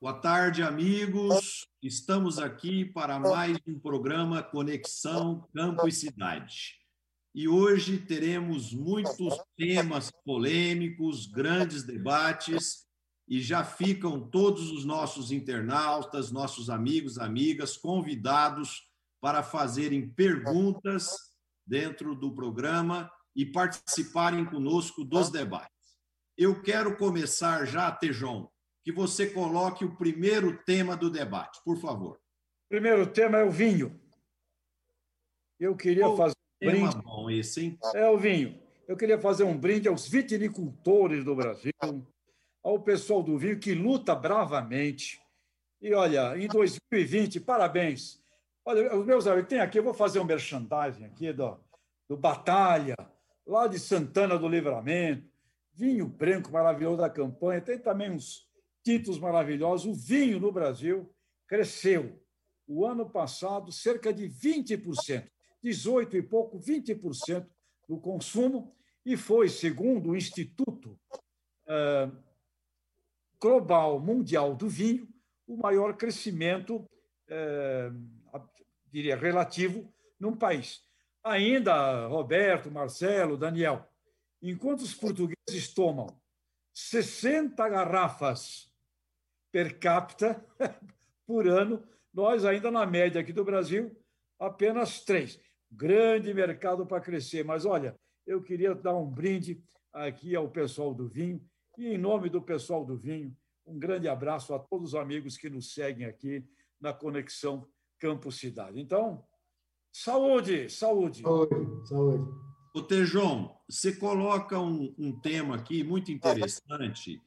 Boa tarde, amigos. Estamos aqui para mais um programa Conexão Campo e Cidade. E hoje teremos muitos temas polêmicos, grandes debates, e já ficam todos os nossos internautas, nossos amigos, amigas, convidados para fazerem perguntas dentro do programa e participarem conosco dos debates. Eu quero começar já, Tejon, que você coloque o primeiro tema do debate, por favor. O primeiro tema é o vinho. Eu queria oh, fazer um brinde. bom esse, hein? É o vinho. Eu queria fazer um brinde aos vitinicultores do Brasil, ao pessoal do vinho que luta bravamente. E olha, em 2020, parabéns. Olha, os meus amigos, tem aqui, eu vou fazer um merchandising aqui do, do Batalha, lá de Santana do Livramento, vinho branco maravilhoso da campanha, tem também uns títulos maravilhosos. O vinho no Brasil cresceu o ano passado cerca de 20%, 18 e pouco, 20% do consumo, e foi, segundo o Instituto uh, Global Mundial do Vinho, o maior crescimento, uh, diria, relativo num país. Ainda, Roberto, Marcelo, Daniel, enquanto os portugueses tomam 60 garrafas per capita por ano. Nós, ainda na média aqui do Brasil, apenas três. Grande mercado para crescer. Mas, olha, eu queria dar um brinde aqui ao pessoal do vinho. E, em nome do pessoal do vinho, um grande abraço a todos os amigos que nos seguem aqui na Conexão Campo Cidade. Então, saúde, saúde. Saúde, saúde. O Tejon, você coloca um, um tema aqui muito interessante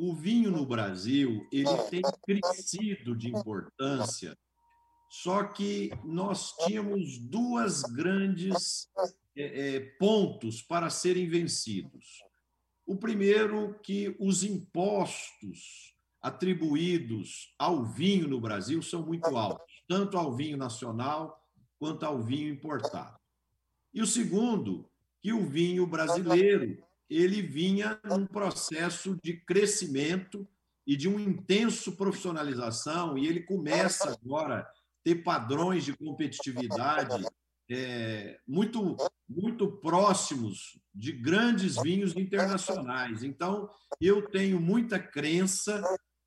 o vinho no Brasil ele tem crescido de importância, só que nós tínhamos duas grandes é, é, pontos para serem vencidos. O primeiro que os impostos atribuídos ao vinho no Brasil são muito altos, tanto ao vinho nacional quanto ao vinho importado. E o segundo, que o vinho brasileiro ele vinha num processo de crescimento e de uma intenso profissionalização, e ele começa agora a ter padrões de competitividade é, muito, muito próximos de grandes vinhos internacionais. Então, eu tenho muita crença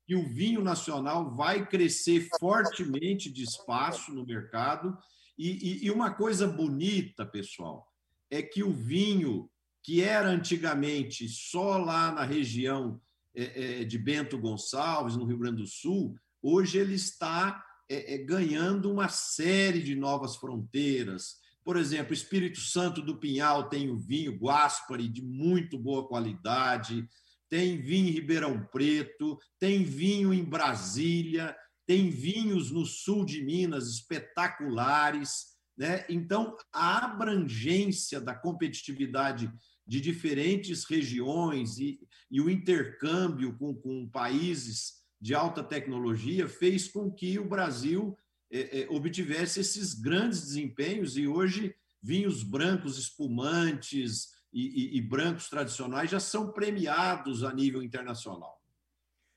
que o vinho nacional vai crescer fortemente de espaço no mercado. E, e, e uma coisa bonita, pessoal, é que o vinho que era antigamente só lá na região é, é, de Bento Gonçalves, no Rio Grande do Sul, hoje ele está é, ganhando uma série de novas fronteiras. Por exemplo, Espírito Santo do Pinhal tem o vinho Guaspari de muito boa qualidade, tem vinho em Ribeirão Preto, tem vinho em Brasília, tem vinhos no sul de Minas espetaculares. Né? Então, a abrangência da competitividade de diferentes regiões e, e o intercâmbio com, com, países de alta tecnologia fez com que o Brasil é, é, obtivesse esses grandes desempenhos e hoje vinhos brancos espumantes e, e, e brancos tradicionais já são premiados a nível internacional.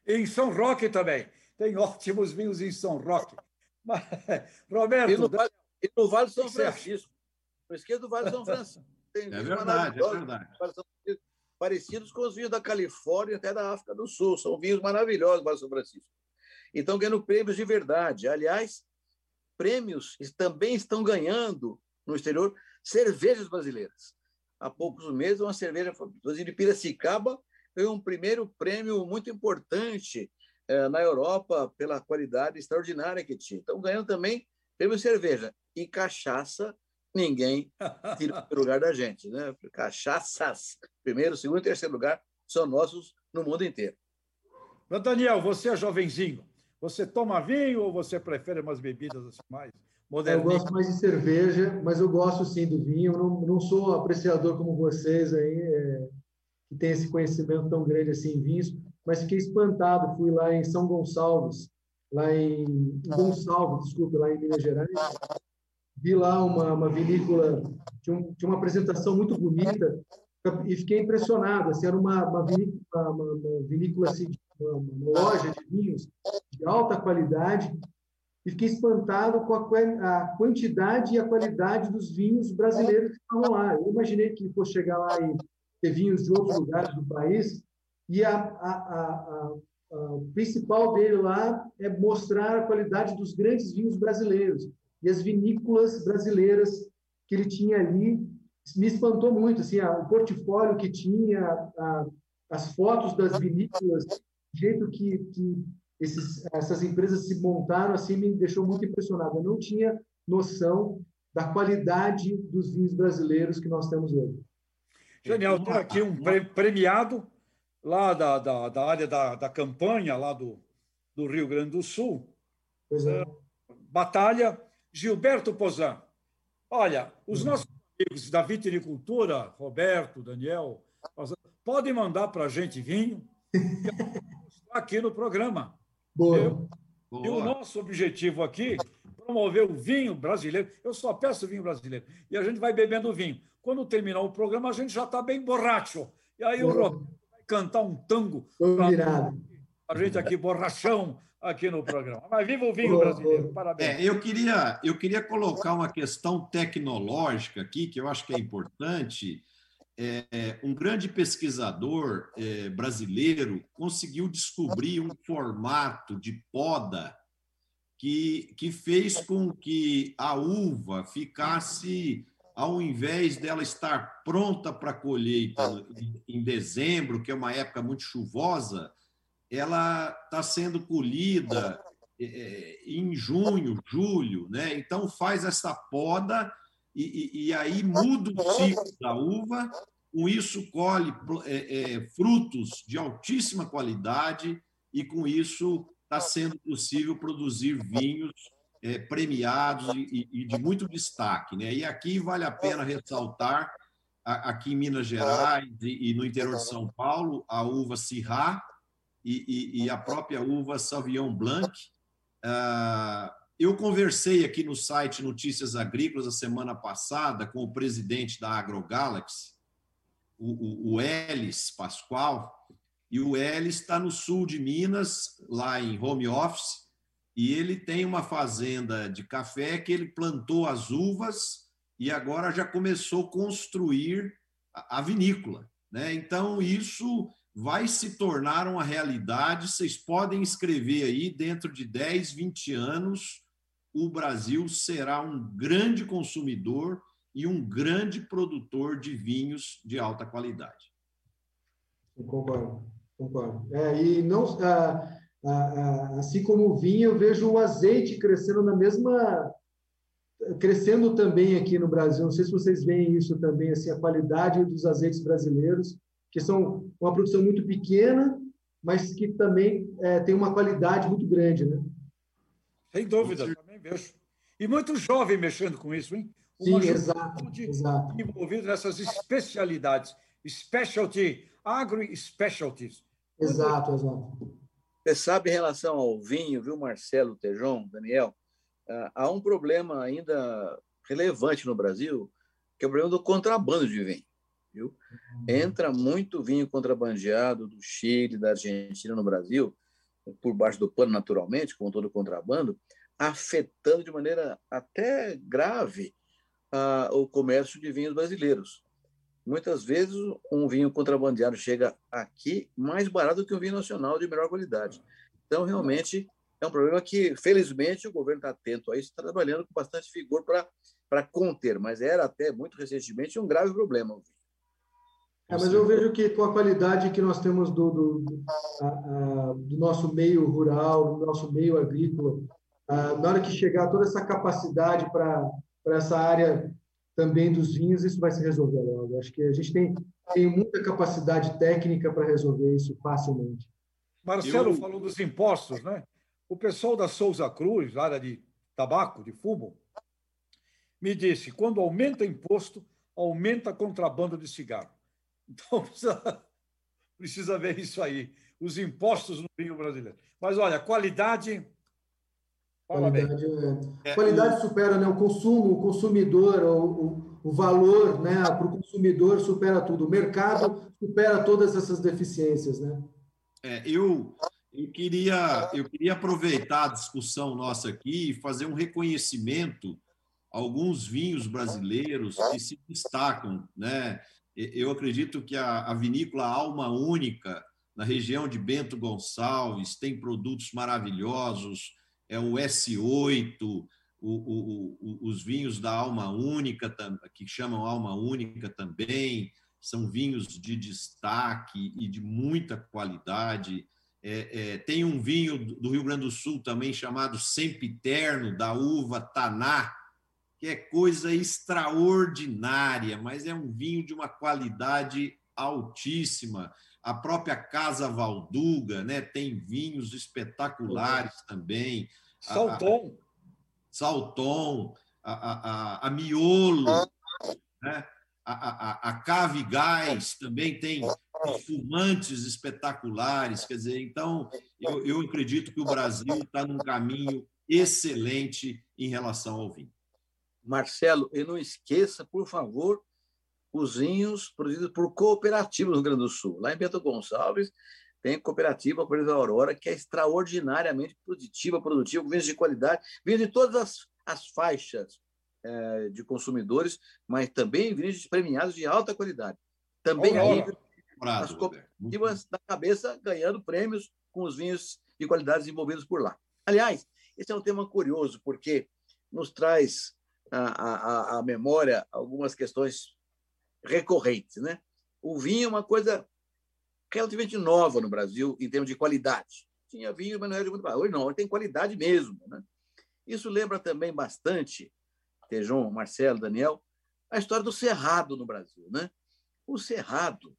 Em São Roque também. Tem ótimos vinhos em São Roque. Mas, Roberto. E no, Vale, e no Vale São Francisco. Por esquerda do Vale São Francisco tem é verdade, é verdade. Parecidos com os vinhos da Califórnia e até da África do Sul. São vinhos maravilhosos para São Francisco. Então, ganhando prêmios de verdade. Aliás, prêmios também estão ganhando no exterior cervejas brasileiras. Há poucos meses, uma cerveja de Piracicaba ganhou um primeiro prêmio muito importante eh, na Europa pela qualidade extraordinária que tinha. Então, ganhando também prêmio cerveja. E cachaça ninguém tira o lugar da gente. Né? Cachaças, primeiro, segundo e terceiro lugar, são nossos no mundo inteiro. Mas, Daniel, você é jovenzinho. Você toma vinho ou você prefere umas bebidas assim mais modernas? Eu gosto mais de cerveja, mas eu gosto sim do vinho. Eu não, não sou apreciador como vocês aí, é, que tem esse conhecimento tão grande assim em vinhos, mas fiquei espantado. Fui lá em São Gonçalves, lá em Gonçalves, desculpe, lá em Minas Gerais, vi lá uma, uma vinícola, tinha, um, tinha, uma apresentação muito bonita e fiquei impressionado. Assim, era uma, uma vinícola, uma, uma vinícola assim, uma, uma, loja de vinhos de alta qualidade, e fiquei espantado com a, a quantidade e a qualidade dos vinhos brasileiros que estavam lá. Eu imaginei que fosse chegar lá e ter vinhos de outros lugares do país, e a, a, a, o principal dele lá é mostrar a qualidade dos grandes vinhos brasileiros e as vinícolas brasileiras que ele tinha ali me espantou muito assim o portfólio que tinha a, as fotos das vinícolas o jeito que, que esses, essas empresas se montaram assim me deixou muito impressionado eu não tinha noção da qualidade dos vinhos brasileiros que nós temos hoje Genial, tem aqui um premiado lá da, da, da área da, da campanha, lá do, do Rio Grande do Sul. É. Batalha Gilberto Pozan. Olha, os uhum. nossos amigos da vitinicultura, Roberto, Daniel, podem mandar para a gente vinho aqui no programa. Boa. Boa. E o nosso objetivo aqui promover o vinho brasileiro. Eu só peço vinho brasileiro. E a gente vai bebendo vinho. Quando terminar o programa, a gente já está bem borracho. E aí Boa. o Roberto cantar um tango. A gente aqui, borrachão, aqui no programa. Mas viva o vinho brasileiro, parabéns. É, eu, queria, eu queria colocar uma questão tecnológica aqui, que eu acho que é importante. É, um grande pesquisador é, brasileiro conseguiu descobrir um formato de poda que, que fez com que a uva ficasse ao invés dela estar pronta para colheita em dezembro, que é uma época muito chuvosa, ela está sendo colhida é, é, em junho, julho, né? Então faz essa poda e, e, e aí muda o ciclo da uva. Com isso colhe é, é, frutos de altíssima qualidade e com isso está sendo possível produzir vinhos é, premiados e, e, de muito destaque. Né? E aqui vale a pena ressaltar, aqui em Minas Gerais e, no interior de São Paulo, a uva Syrah e, e, a própria uva Sauvignon Blanc. Ah, eu conversei aqui no site Notícias Agrícolas a semana passada com o presidente da AgroGalaxy, o, o, o Elis Pascoal, e o Elis está no sul de Minas, lá em home office, e ele tem uma fazenda de café que ele plantou as uvas e agora já começou a construir a vinícola. Né? Então, isso vai se tornar uma realidade. Vocês podem escrever aí, dentro de 10, 20 anos, o Brasil será um grande consumidor e um grande produtor de vinhos de alta qualidade. Eu concordo, concordo. É, e não, assim como o vinho, eu vejo o azeite crescendo na mesma crescendo também aqui no Brasil. Não sei se vocês veem isso também, assim, a qualidade dos azeites brasileiros, que são uma produção muito pequena, mas que também é, tem uma qualidade muito grande, né? Sem dúvida, também vejo. E muito jovem mexendo com isso, hein? Uma Sim, exato, exato. Envolvido nessas especialidades, specialty, agro-specialties. Exato, exato. Você sabe, em relação ao vinho, viu, Marcelo, Tejon, Daniel, ah, há um problema ainda relevante no Brasil, que é o problema do contrabando de vinho. Viu? Entra muito vinho contrabandeado do Chile, da Argentina no Brasil, por baixo do pano, naturalmente, com todo o contrabando, afetando de maneira até grave uh, o comércio de vinhos brasileiros. Muitas vezes, um vinho contrabandeado chega aqui mais barato que um vinho nacional de melhor qualidade. Então, realmente, é um problema que, felizmente, o governo está atento a isso, está trabalhando com bastante vigor para conter, mas era até muito recentemente um grave problema. É, mas eu vejo que com a qualidade que nós temos do, do, a, a, do nosso meio rural, do nosso meio agrícola, a, na hora que chegar toda essa capacidade para essa área também dos vinhos, isso vai se resolver logo. Acho que a gente tem, tem muita capacidade técnica para resolver isso facilmente. Marcelo Eu... falou dos impostos, né? O pessoal da Souza Cruz, área de tabaco, de fumo, me disse: quando aumenta imposto, aumenta contrabando de cigarro. Então precisa, precisa ver isso aí, os impostos no vinho brasileiro. Mas olha, qualidade Qualidade, é, qualidade supera né, o consumo, o consumidor, o, o, o valor né, para o consumidor supera tudo. O mercado supera todas essas deficiências. Né? É, eu, Eu queria, eu queria aproveitar a discussão nossa aqui e fazer um reconhecimento a alguns vinhos brasileiros que se destacam. Né? Eu acredito que a, vinícola Alma Única, na região de Bento Gonçalves, tem produtos maravilhosos, é o S8, o, o, o, os vinhos da Alma Única, que chamam Alma Única também, são vinhos de destaque e de muita qualidade. É, é, tem um vinho do Rio Grande do Sul também chamado Sempiterno, da uva Taná, que é coisa extraordinária, mas é um vinho de uma qualidade altíssima. A própria Casa Valduga né, tem vinhos espetaculares também. Salton. A, Salton, a, a, a, Miolo, né? a, a, a Cave Gás também tem fumantes espetaculares. Quer dizer, então, eu, eu acredito que o Brasil está num caminho excelente em relação ao vinho. Marcelo, e não esqueça, por favor, os vinhos produzidos por cooperativas no Rio Grande do Sul. Lá em Bento Gonçalves tem cooperativa, por exemplo, a Aurora, que é extraordinariamente produtiva, produtiva, vinhos de qualidade, vinhos de todas as, as faixas é, de consumidores, mas também vinhos premiados de alta qualidade. Também aí as cooperativas da cabeça ganhando prêmios com os vinhos de qualidade desenvolvidos por lá. Aliás, esse é um tema curioso, porque nos traz à, à, à memória algumas questões recorrentes. Né? O vinho é uma coisa relativamente nova no Brasil em termos de qualidade. Tinha vinho, mas não era muito Hoje não, hoje tem qualidade mesmo. Né? Isso lembra também bastante Tejon, Marcelo, Daniel, a história do cerrado no Brasil. Né? O cerrado,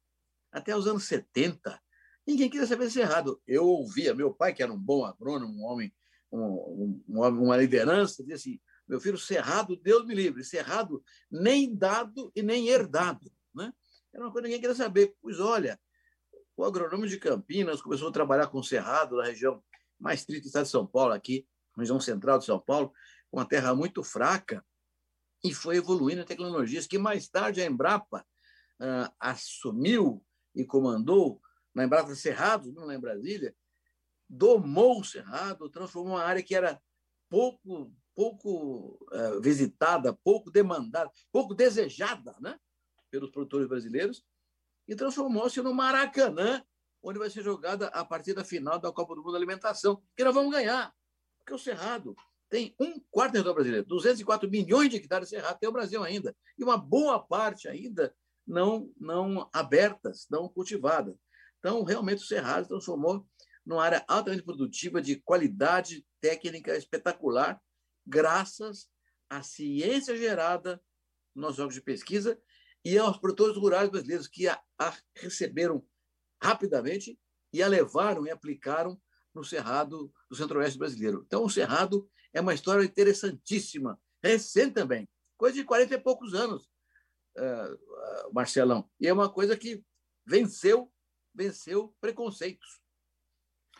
até os anos 70, ninguém queria saber de cerrado. Eu ouvia, meu pai, que era um bom agrônomo, um homem, um, um, uma liderança, dizia assim, meu filho, cerrado, Deus me livre, cerrado nem dado e nem herdado. Né? Era uma coisa que ninguém queria saber. Pois olha, o agronômico de Campinas começou a trabalhar com cerrado na região mais triste do estado de São Paulo, aqui, região central de São Paulo, com uma terra muito fraca, e foi evoluindo tecnologias que mais tarde a Embrapa uh, assumiu e comandou na Embrapa Cerrado, não lá em Brasília, domou o Cerrado, transformou uma área que era pouco pouco uh, visitada, pouco demandada, pouco desejada né, pelos produtores brasileiros, e transformou-se no Maracanã, onde vai ser jogada a partida final da Copa do Mundo da Alimentação, que nós vamos ganhar. Porque o Cerrado tem um quarto território brasileiro, 204 milhões de hectares cerrados, tem o Brasil ainda, e uma boa parte ainda não, não abertas, não cultivadas. Então, realmente, o Cerrado transformou numa área altamente produtiva, de qualidade técnica espetacular, graças à ciência gerada nos jogos de pesquisa e aos produtores rurais brasileiros que a, a receberam rapidamente e a levaram e aplicaram no Cerrado do Centro-Oeste brasileiro. Então, o Cerrado é uma história interessantíssima, recente também, coisa de 40 e poucos anos, uh, Marcelão. E é uma coisa que venceu, venceu preconceitos.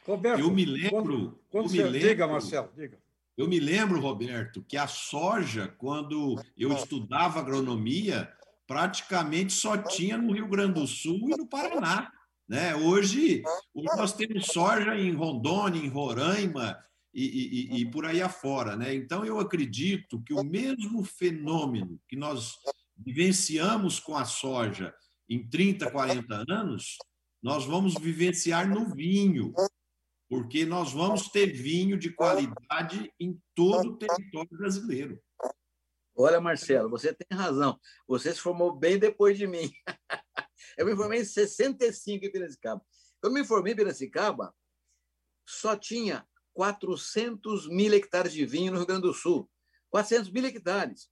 Roberto, eu me lembro. Quando, quando eu você... me lembro, diga, Marcelo, diga. Eu me lembro, Roberto, que a soja, quando eu estudava agronomia, praticamente só tinha no Rio Grande do Sul e no Paraná. Né? Hoje, hoje nós temos soja em Rondônia, em Roraima, e, e, e, por aí afora. Né? Então, eu acredito que o mesmo fenômeno que nós vivenciamos com a soja em 30, 40 anos, nós vamos vivenciar no vinho, porque nós vamos ter vinho de qualidade em todo o território brasileiro. Olha, Marcelo, você tem razão. Você se formou bem depois de mim. Eu me formei em 65 em Piracicaba. Eu me formei em Piracicaba, só tinha 400 mil hectares de vinho no Rio Grande do Sul. 400 mil hectares.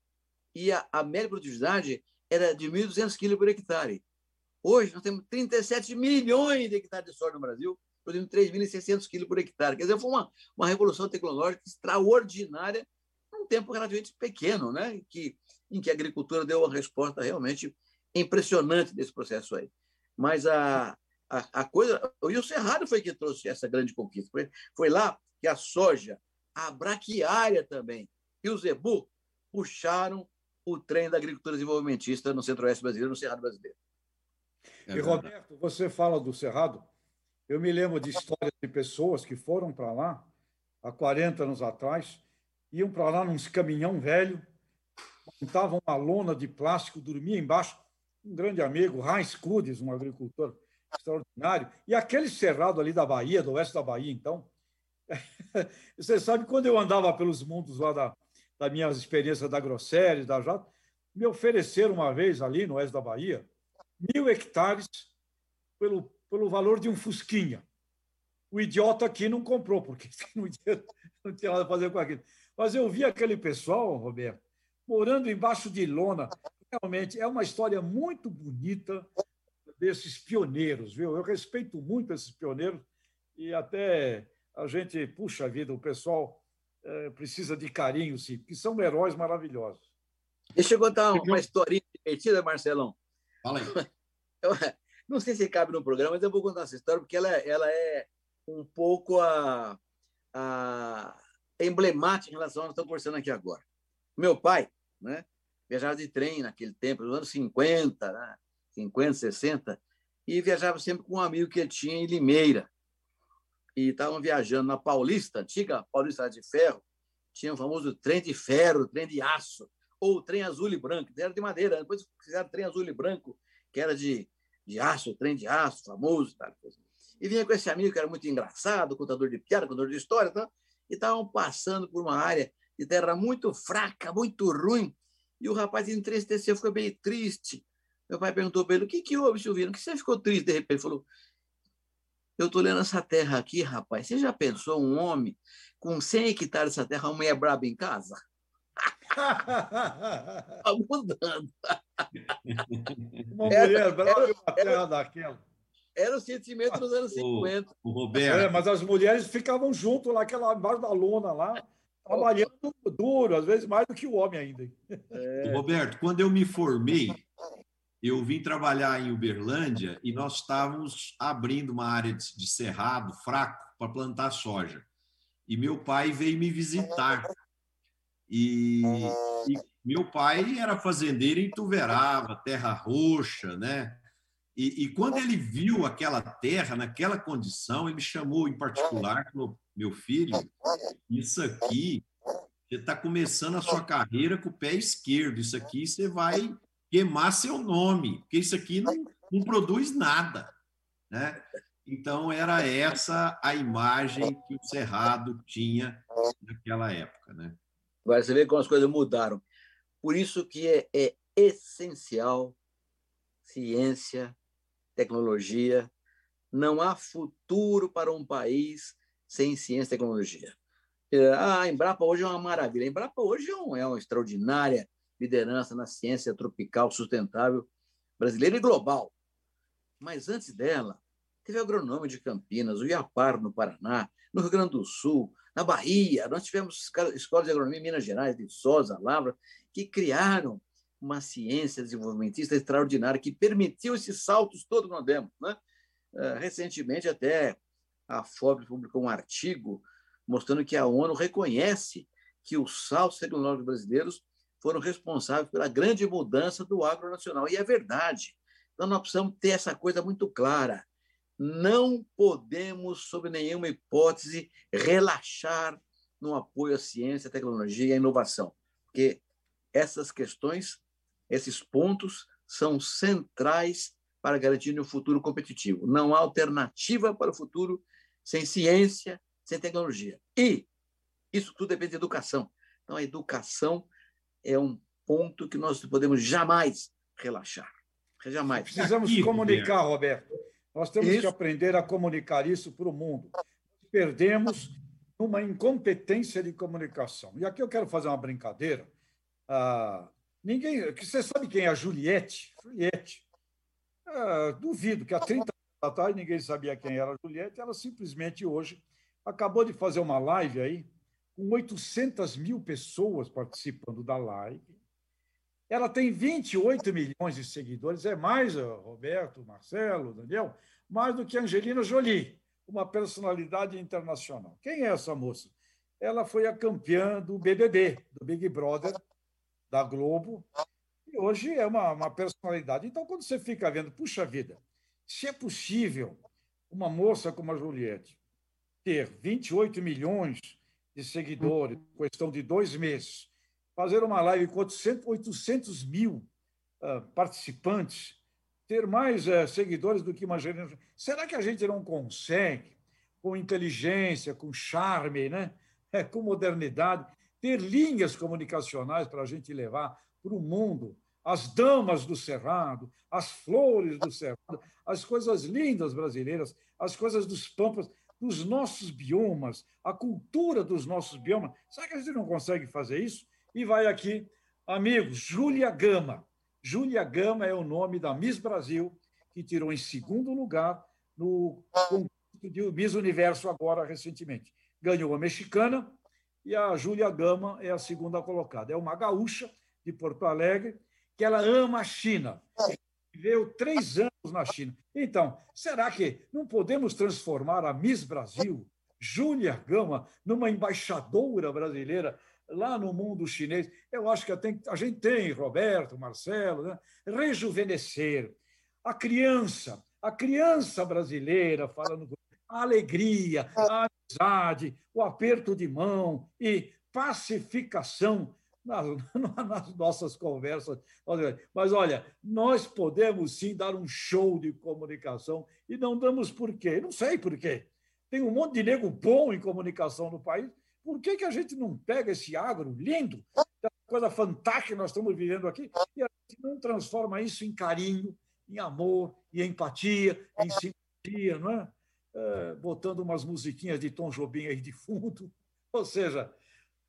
E a, a média produtividade era de 1.200 quilos por hectare. Hoje, nós temos 37 milhões de hectares de soja no Brasil, produzindo 3.600 quilos por hectare. Quer dizer, foi uma, uma revolução tecnológica extraordinária num tempo relativamente pequeno, né? que, em que a agricultura deu uma resposta realmente impressionante desse processo aí. Mas a, a, a coisa. E o Cerrado foi que trouxe essa grande conquista. Foi, foi lá que a soja, a braquiária também e o zebu puxaram o trem da agricultura desenvolvimentista no centro-oeste brasileiro, no Cerrado brasileiro. E, Roberto, você fala do Cerrado, Eu me lembro de histórias de pessoas que foram para lá há 40 anos atrás, iam para lá num caminhão velho, montavam uma lona de plástico, dormia embaixo. Um grande amigo, Heinz Kudes, um agricultor extraordinário, e aquele cerrado ali da Bahia, do oeste da Bahia, então. Você sabe, quando eu andava pelos mundos lá da, da minha experiência da Grosseries, da Jato, me ofereceram uma vez ali no oeste da Bahia mil hectares pelo, pelo valor de um Fusquinha. O idiota aqui não comprou, porque não tinha, não tinha nada a fazer com aquilo. Mas eu vi aquele pessoal, Roberto, morando embaixo de lona. Realmente é uma história muito bonita desses pioneiros, viu? Eu respeito muito esses pioneiros e até a gente, puxa vida, o pessoal é, precisa de carinho, sim, porque são heróis maravilhosos. Deixa eu contar uma historinha divertida, Marcelão. Fala aí. Eu, não sei se cabe no programa, mas eu vou contar essa história porque ela, ela é um pouco a, a emblemática em relação ao que estamos conversando aqui agora. Meu pai né, viajava de trem naquele tempo, nos anos 50, né, 50, 60, e viajava sempre com um amigo que ele tinha em Limeira. E estavam viajando na Paulista, antiga Paulista de Ferro, tinha o famoso trem de ferro, trem de aço, ou trem azul e branco, era de madeira, depois fizeram trem azul e branco, que era de, de aço, trem de aço, famoso. Tal, E vinha com esse amigo que era muito engraçado, contador de piada, contador de história, tal, e estavam passando por uma área de terra muito fraca, muito ruim, e o rapaz entristeceu, ficou bem triste. Meu pai perguntou para ele: o que, que houve, Silvino? que você ficou triste de repente? Ele falou: eu estou lendo essa terra aqui, rapaz. Você já pensou um homem com 100 hectares dessa terra, uma mulher braba em casa? Está mudando. Uma mulher era, brava uma terra era, daquela. Era o sentimento dos anos 50. O, o Roberto. É, mas as mulheres ficavam junto lá, aquela, embaixo da lona lá, trabalhando duro, às vezes mais do que o homem ainda. É. Roberto, quando eu me formei, eu vim trabalhar em Uberlândia e nós estávamos abrindo uma área de cerrado fraco para plantar soja. E meu pai veio me visitar. E, e meu pai era fazendeiro em Tuverava, terra roxa, né? E, e, quando ele viu aquela terra naquela condição, ele me chamou em particular, falou: meu filho, isso aqui você está começando a sua carreira com o pé esquerdo. Isso aqui você vai queimar seu nome, porque isso aqui não, não produz nada, né? Então era essa a imagem que o Cerrado tinha naquela época, né? Agora você vê como as coisas mudaram. Por isso que é, é essencial ciência, tecnologia. Não há futuro para um país sem ciência e tecnologia. Ah, a Embrapa hoje é uma maravilha. A Embrapa hoje é, é uma extraordinária liderança na ciência tropical sustentável brasileira e global. Mas antes dela, teve a Agronômica de Campinas, o IAPAR no Paraná, no Rio Grande do Sul, na Bahia. Nós tivemos escolas de agronomia em Minas Gerais, de Sosa, Lavra, que criaram uma ciência desenvolvimentista extraordinária que permitiu esses saltos todos que nós demos. Né? Eh, recentemente, até a FOB publicou um artigo mostrando que a ONU reconhece que os saltos tecnológicos brasileiros foram responsáveis pela grande mudança do agro nacional. E é verdade. Então, nós precisamos ter essa coisa muito clara. Não podemos, sob nenhuma hipótese, relaxar no apoio à ciência, à tecnologia e à inovação, porque essas questões, esses pontos, são centrais para garantir um futuro competitivo. Não há alternativa para o futuro sem ciência, sem tecnologia. E isso tudo depende de educação. Então, a educação é um ponto que nós podemos jamais relaxar. Jamais. Precisamos Aqui, comunicar, Roberto. Nós temos isso. que aprender a comunicar isso para o mundo. Perdemos uma incompetência de comunicação. E aqui eu quero fazer uma brincadeira. Ah, ninguém, você sabe quem é a Juliette? Juliette. Ah, duvido que há 30 anos atrás ninguém sabia quem era a Juliette. Ela simplesmente hoje acabou de fazer uma live aí com 800 mil pessoas participando da live. Ela tem 28 milhões de seguidores, é mais, Roberto, Marcelo, Daniel, mais do que Angelina Jolie, uma personalidade internacional. Quem é essa moça? Ela foi a campeã do BBB, do Big Brother, da Globo, e hoje é uma, uma personalidade. Então, quando você fica vendo, puxa vida, se é possível uma moça como a Juliette ter 28 milhões de seguidores, questão de dois meses, fazer uma live com 800 mil uh, participantes, ter mais uh, seguidores do que uma geração. Será que a gente não consegue, com inteligência, com charme, né? É, com modernidade, ter linhas comunicacionais para a gente levar para o mundo as damas do Cerrado, as flores do Cerrado, as coisas lindas brasileiras, as coisas dos pampas, dos nossos biomas, a cultura dos nossos biomas. Será que a gente não consegue fazer isso? E vai aqui, amigos, Júlia Gama. Júlia Gama é o nome da Miss Brasil, que tirou em segundo lugar no concurso de Miss Universo agora recentemente. Ganhou a mexicana e a Júlia Gama é a segunda colocada. É uma gaúcha de Porto Alegre que ela ama a China. Viveu três anos na China. Então, será que não podemos transformar a Miss Brasil, Júlia Gama, numa embaixadora brasileira lá no mundo chinês? Eu acho que a gente tem, Roberto, Marcelo, né? rejuvenescer a criança, a criança brasileira falando a alegria, a amizade, o aperto de mão e pacificação nas, nas nossas conversas. Mas olha, nós podemos sim dar um show de comunicação e não damos por quê? Não sei por quê. Tem um monte de nego bom em comunicação no país. Por que, que a gente não pega esse agro lindo, essa coisa fantástica que nós estamos vivendo aqui, e a gente não transforma isso em carinho, em amor, em empatia, em simpatia, não é? é botando umas musiquinhas de Tom Jobim aí de fundo. Ou seja,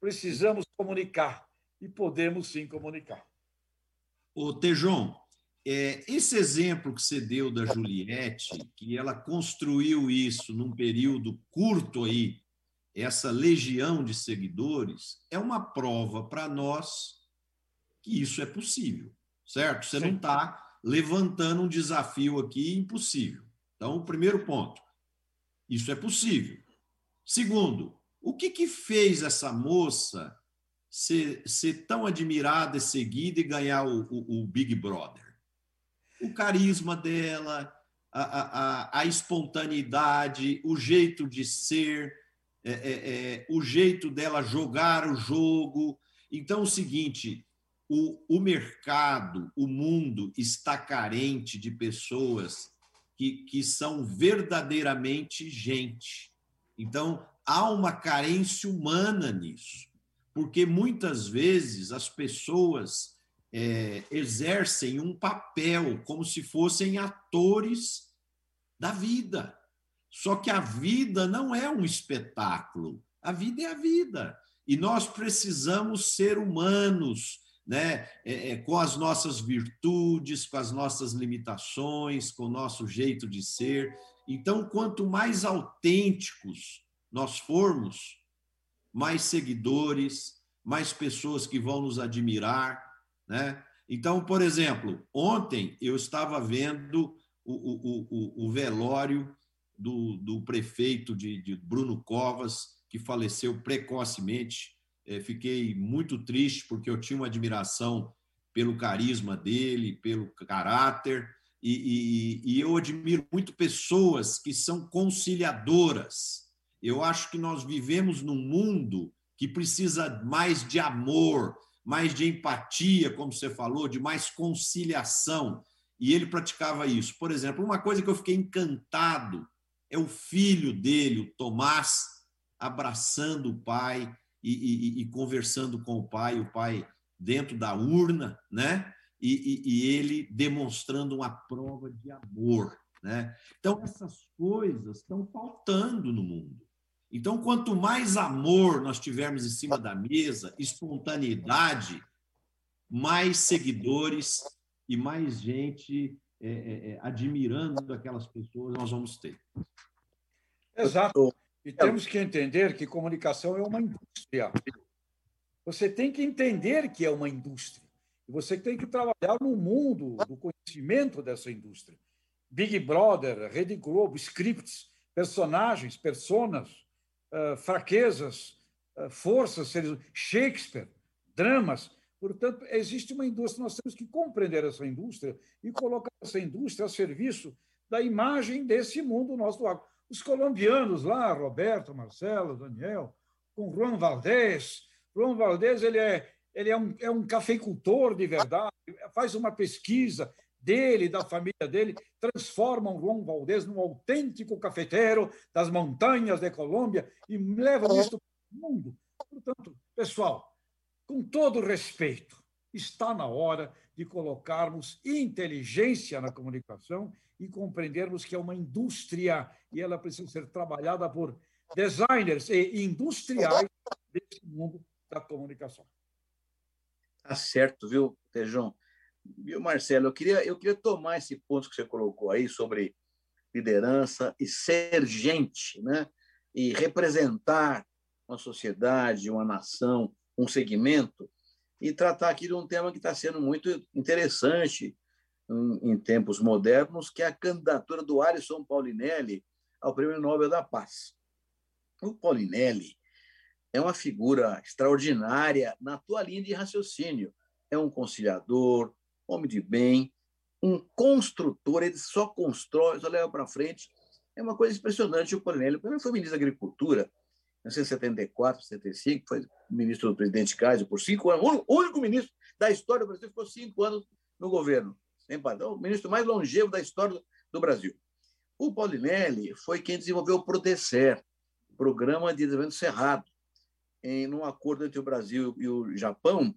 precisamos comunicar e podemos sim comunicar. O Tejon, é, esse exemplo que você deu da Juliette, que ela construiu isso num período curto aí, essa legião de seguidores, é uma prova para nós que isso é possível, certo? Você sim. não está levantando um desafio aqui impossível. Então, o primeiro ponto, isso é possível. Segundo, o que, que fez essa moça ser, ser tão admirada e seguida e ganhar o, o, o Big Brother? O carisma dela, a, a, a, espontaneidade, o jeito de ser, é, é, é, o jeito dela jogar o jogo. Então, é o seguinte: o, o mercado, o mundo está carente de pessoas que, que são verdadeiramente gente. Então, há uma carência humana nisso porque muitas vezes as pessoas é, exercem um papel como se fossem atores da vida. Só que a vida não é um espetáculo, a vida é a vida. E nós precisamos ser humanos, né? É, é, com as nossas virtudes, com as nossas limitações, com o nosso jeito de ser. Então, quanto mais autênticos nós formos, mais seguidores, mais pessoas que vão nos admirar, né? Então, por exemplo, ontem eu estava vendo o, o, o, o velório do, do prefeito de, de, Bruno Covas, que faleceu precocemente. É, fiquei muito triste, porque eu tinha uma admiração pelo carisma dele, pelo caráter, e, e, e eu admiro muito pessoas que são conciliadoras, eu acho que nós vivemos num mundo que precisa mais de amor, mais de empatia, como você falou, de mais conciliação. E ele praticava isso. Por exemplo, uma coisa que eu fiquei encantado é o filho dele, o Tomás, abraçando o pai e, e, e conversando com o pai, o pai dentro da urna, né? E, e, ele demonstrando uma prova de amor, né? Então essas coisas estão faltando no mundo. Então, quanto mais amor nós tivermos em cima da mesa, espontaneidade, mais seguidores e mais gente é, é, é, admirando aquelas pessoas nós vamos ter. Exato. E temos que entender que comunicação é uma indústria. Você tem que entender que é uma indústria. E você tem que trabalhar no mundo do conhecimento dessa indústria. Big Brother, Rede Globo, scripts, personagens, personas, uh, fraquezas, uh, forças, Shakespeare, dramas. Portanto, existe uma indústria, nós temos que compreender essa indústria e colocar essa indústria a serviço da imagem desse mundo nosso do Os colombianos lá, Roberto, Marcelo, Daniel, com Juan Valdez. Juan Valdez ele é, ele é, um, é um cafeicultor de verdade, faz uma pesquisa dele, da família dele, transformam João Valdez num autêntico cafeteiro das montanhas de Colômbia e levam isso para o mundo. Portanto, pessoal, com todo respeito, está na hora de colocarmos inteligência na comunicação e compreendermos que é uma indústria e ela precisa ser trabalhada por designers e industriais desse mundo da comunicação. Tá certo, viu, Tejão? Viu, Marcelo? Eu queria, eu queria tomar esse ponto que você colocou aí sobre liderança e ser gente, né? E representar uma sociedade, uma nação, um segmento, e tratar aqui de um tema que está sendo muito interessante em, em, tempos modernos, que é a candidatura do Alisson Paulinelli ao Prêmio Nobel da Paz. O Paulinelli é uma figura extraordinária na tua linha de raciocínio. É um conciliador, homem de bem, um construtor, ele só constrói, só leva para frente. É uma coisa impressionante o Paulinelli. O Paulinelli foi ministro da Agricultura, 1974, 75, foi ministro do presidente Kaiser por cinco anos, o único ministro da história do Brasil ficou cinco anos no governo, sem padrão, o ministro mais longevo da história do Brasil. O Paulinelli foi quem desenvolveu o Prodecer, Programa de Desenvolvimento Cerrado, em um acordo entre o Brasil e o Japão,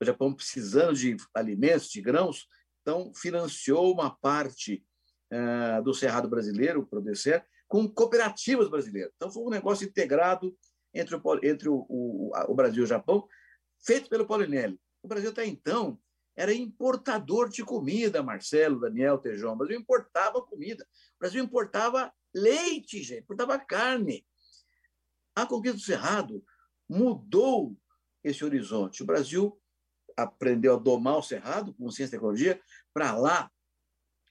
o Japão precisando de alimentos, de grãos, então financiou uma parte uh, do Cerrado brasileiro, o Prodecer, com cooperativas brasileiras. Então, foi um negócio integrado entre o, entre o, o, o Brasil e o Japão, feito pelo Paulinelli. O Brasil, até então, era importador de comida, Marcelo, Daniel, Tejão. O Brasil importava comida. O Brasil importava leite, gente, importava carne. A conquista do Cerrado mudou esse horizonte. O Brasil aprendeu a domar o Cerrado com ciência e tecnologia. Para lá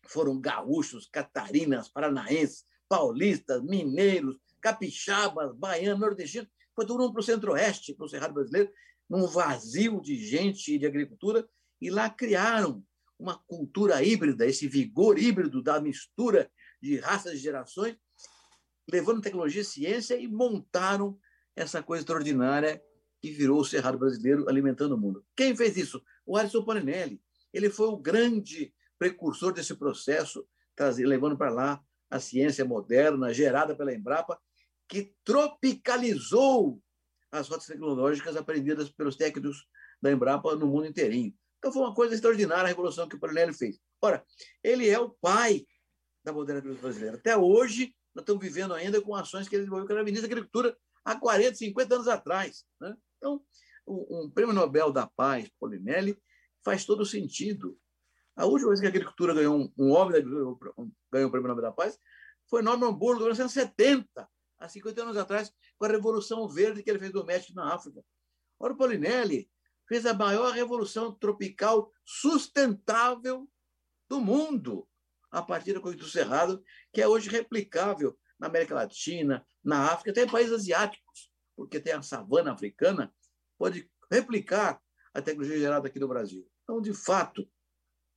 foram gaúchos, catarinas, paranaenses, paulistas, mineiros, capixabas, baianos, nordestinos, foi todo mundo para o centro-oeste, para o Cerrado Brasileiro, num vazio de gente e de agricultura, e lá criaram uma cultura híbrida, esse vigor híbrido da mistura de raças e gerações, levando tecnologia e ciência e montaram essa coisa extraordinária que virou o Cerrado Brasileiro alimentando o mundo. Quem fez isso? O Alisson Parinelli. Ele foi o grande precursor desse processo, levando para lá a ciência moderna gerada pela Embrapa, que tropicalizou as rotas tecnológicas aprendidas pelos técnicos da Embrapa no mundo inteirinho. Então foi uma coisa extraordinária a revolução que o Paulinelli fez. Ora, ele é o pai da agricultura brasileira. Até hoje, nós estamos vivendo ainda com ações que ele desenvolveu com a ministra da Agricultura há 40, 50 anos atrás. Né? Então, um prêmio Nobel da Paz, Paulinelli, faz todo sentido. A última vez que a agricultura ganhou um, homem da agricultura ganhou o Prêmio Nobel da Paz foi Norman Borlaug, em 1970, há 50 anos atrás, com a Revolução Verde que ele fez do México na África. Ora, Paulinelli fez a maior revolução tropical sustentável do mundo, a partir da corrida do Cerrado, que é hoje replicável na América Latina, na África, até em países asiáticos, porque tem a savana africana, pode replicar a tecnologia gerada aqui no Brasil. Então, de fato,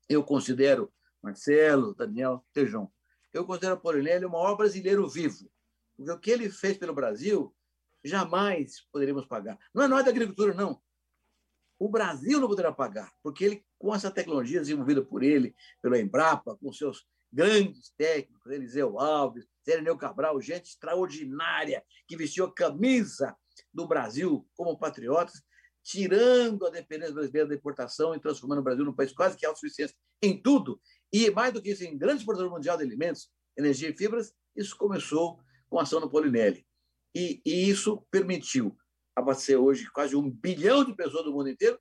eu considero Marcelo, Daniel, Tejão, eu considero Paulinelli o maior brasileiro vivo. Porque o que ele fez pelo Brasil, jamais poderíamos pagar. Não é nós da agricultura, não. O Brasil não poderá pagar, porque ele, com essa tecnologia desenvolvida por ele, pela Embrapa, com seus grandes técnicos, Eliseu Alves, Sereneu Cabral, gente extraordinária, que vestiu a camisa do Brasil como patriotas, tirando a dependência brasileira da importação e transformando o Brasil num país quase que autossuficiente em tudo, e mais do que isso, em grande exportador mundial de alimentos, energia e fibras, isso começou com a ação do Polinelli. E, e isso permitiu abastecer hoje quase um bilhão de pessoas do mundo inteiro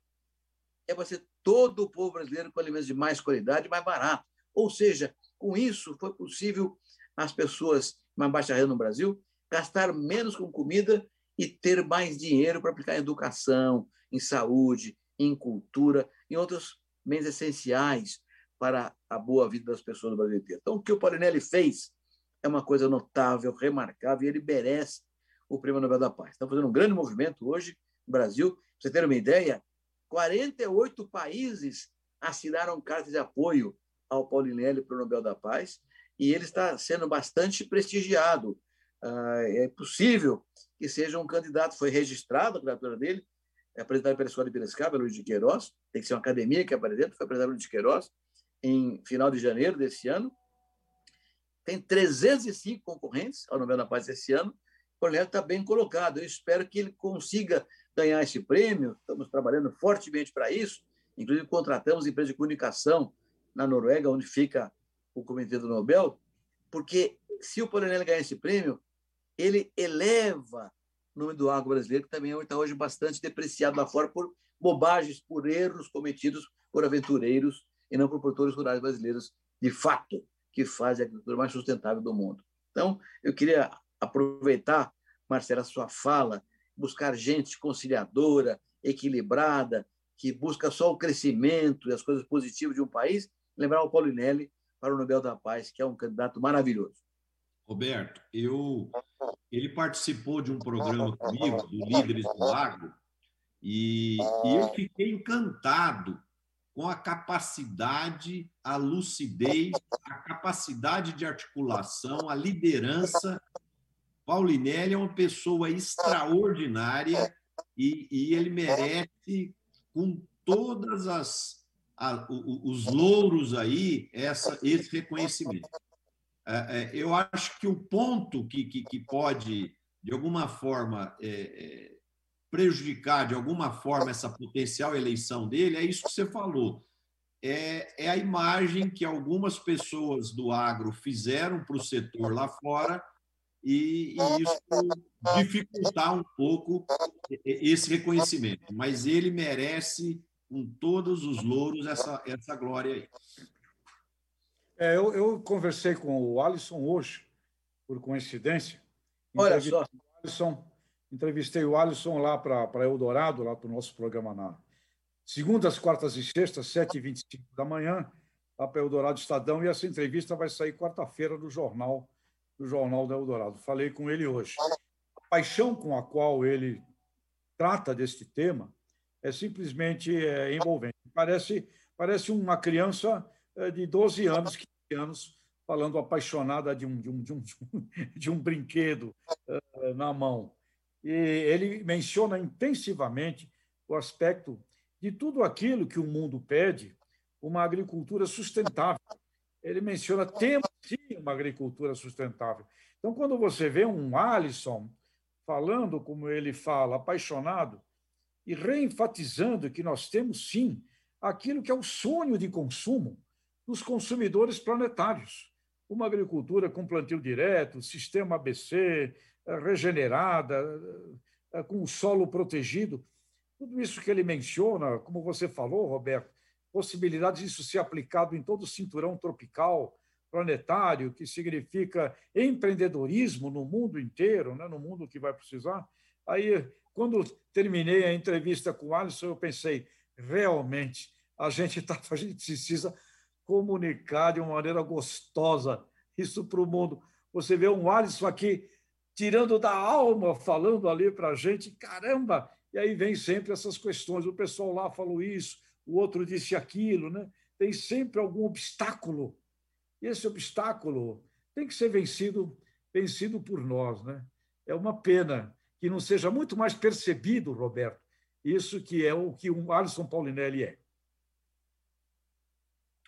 e abastecer todo o povo brasileiro com alimentos de mais qualidade e mais barato. Ou seja, com isso foi possível as pessoas mais baixa renda no Brasil gastar menos com comida e ter mais dinheiro para aplicar em educação, em saúde, em cultura, em outros bens essenciais para a boa vida das pessoas do Brasil inteiro. Então, o que o Paulinelli fez é uma coisa notável, remarcável, e ele merece o Prêmio Nobel da Paz. Estamos fazendo um grande movimento hoje no Brasil. Para você ter uma ideia, 48 países assinaram cartas de apoio ao Paulinelli para o Nobel da Paz e ele está sendo bastante prestigiado. É possível que seja um candidato, foi registrado a candidatura dele, é apresentado pela Escola de Piracicaba, Luiz de Queiroz, tem que ser uma academia que apresenta, foi apresentado Luiz de Queiroz, em final de janeiro desse ano. Tem 305 concorrentes ao Nobel da Paz esse ano. O Cornélio está bem colocado. Eu espero que ele consiga ganhar esse prêmio. Estamos trabalhando fortemente para isso. Inclusive, contratamos empresa de comunicação na Noruega, onde fica o Comitê do Nobel, porque se o Polinelli ganhar esse prêmio, ele eleva o nome do agro brasileiro, que também está hoje bastante depreciado lá fora por bobagens, por erros cometidos por aventureiros e não por produtores rurais brasileiros, de fato, que fazem a agricultura mais sustentável do mundo. Então, eu queria aproveitar, Marcela, a sua fala, buscar gente conciliadora, equilibrada, que busca só o crescimento e as coisas positivas de um país, lembrar o Paulinelli para o Nobel da Paz, que é um candidato maravilhoso. Roberto, eu, ele participou de um programa comigo, do Líderes do Agro, e, e eu fiquei encantado com a capacidade, a lucidez, a capacidade de articulação, a liderança. Paulinelli é uma pessoa extraordinária e, e ele merece, com todas as a, os louros aí, essa, esse reconhecimento. É, é, eu acho que o ponto que, que, que pode, de alguma forma, é, é prejudicar de alguma forma essa potencial eleição dele é isso que você falou. É, é a imagem que algumas pessoas do agro fizeram para o setor lá fora e, e isso dificultar um pouco esse reconhecimento. Mas ele merece, com todos os louros, essa, essa glória aí. É, eu, eu, conversei com o Alisson hoje, por coincidência. Olha só. O Alisson Entrevistei o Alisson lá para Eldorado, lá para o nosso programa na segundas, quartas e sextas, 7h25 da manhã, lá para Eldorado Estadão, e essa entrevista vai sair quarta-feira do jornal, do Jornal da Eldorado. Falei com ele hoje. A paixão com a qual ele trata deste tema é simplesmente é, envolvente. Parece, parece uma criança de 12 anos, 15 anos, falando apaixonada de um, de um, de um, de um brinquedo uh, na mão e ele menciona intensivamente o aspecto de tudo aquilo que o mundo pede, uma agricultura sustentável. Ele menciona temos sim uma agricultura sustentável. Então, quando você vê um Alisson falando como ele fala, apaixonado, e reenfatizando que nós temos sim aquilo que é o sonho de consumo dos consumidores planetários. Uma agricultura com plantio direto, sistema ABC, regenerada, eh, com o solo protegido. Tudo isso que ele menciona, como você falou, Roberto, possibilidade disso ser aplicado em todo o cinturão tropical planetário, que significa empreendedorismo no mundo inteiro, né, no mundo que vai precisar. Aí, quando terminei a entrevista com o Alisson, eu pensei, realmente, a gente, tá, a gente precisa comunicar de uma maneira gostosa isso para o mundo. Você vê um Alisson aqui tirando da alma, falando ali para a gente, caramba! E aí vem sempre essas questões. O pessoal lá falou isso, o outro disse aquilo, né? Tem sempre algum obstáculo. E esse obstáculo tem que ser vencido, vencido por nós, né? É uma pena que não seja muito mais percebido, Roberto, isso que é o que o Alisson Paulinelli é.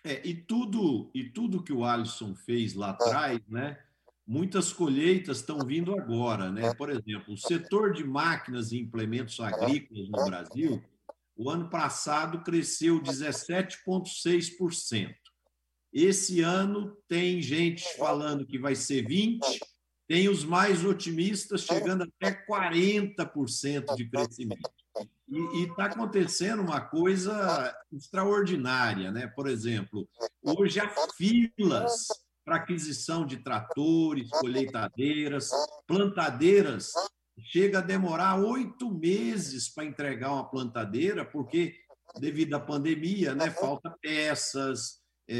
É, e tudo e tudo que o Alisson fez lá atrás, né? muitas colheitas estão vindo agora. Né? Por exemplo, o setor de máquinas e implementos agrícolas no Brasil, o ano passado cresceu 17,6%. Esse ano tem gente falando que vai ser 20%, tem os mais otimistas chegando até 40% de crescimento. E está acontecendo uma coisa extraordinária, né? Por exemplo, hoje há filas para aquisição de tratores, colheitadeiras, plantadeiras. Chega a demorar oito meses para entregar uma plantadeira, porque, devido à pandemia, né, falta peças, é,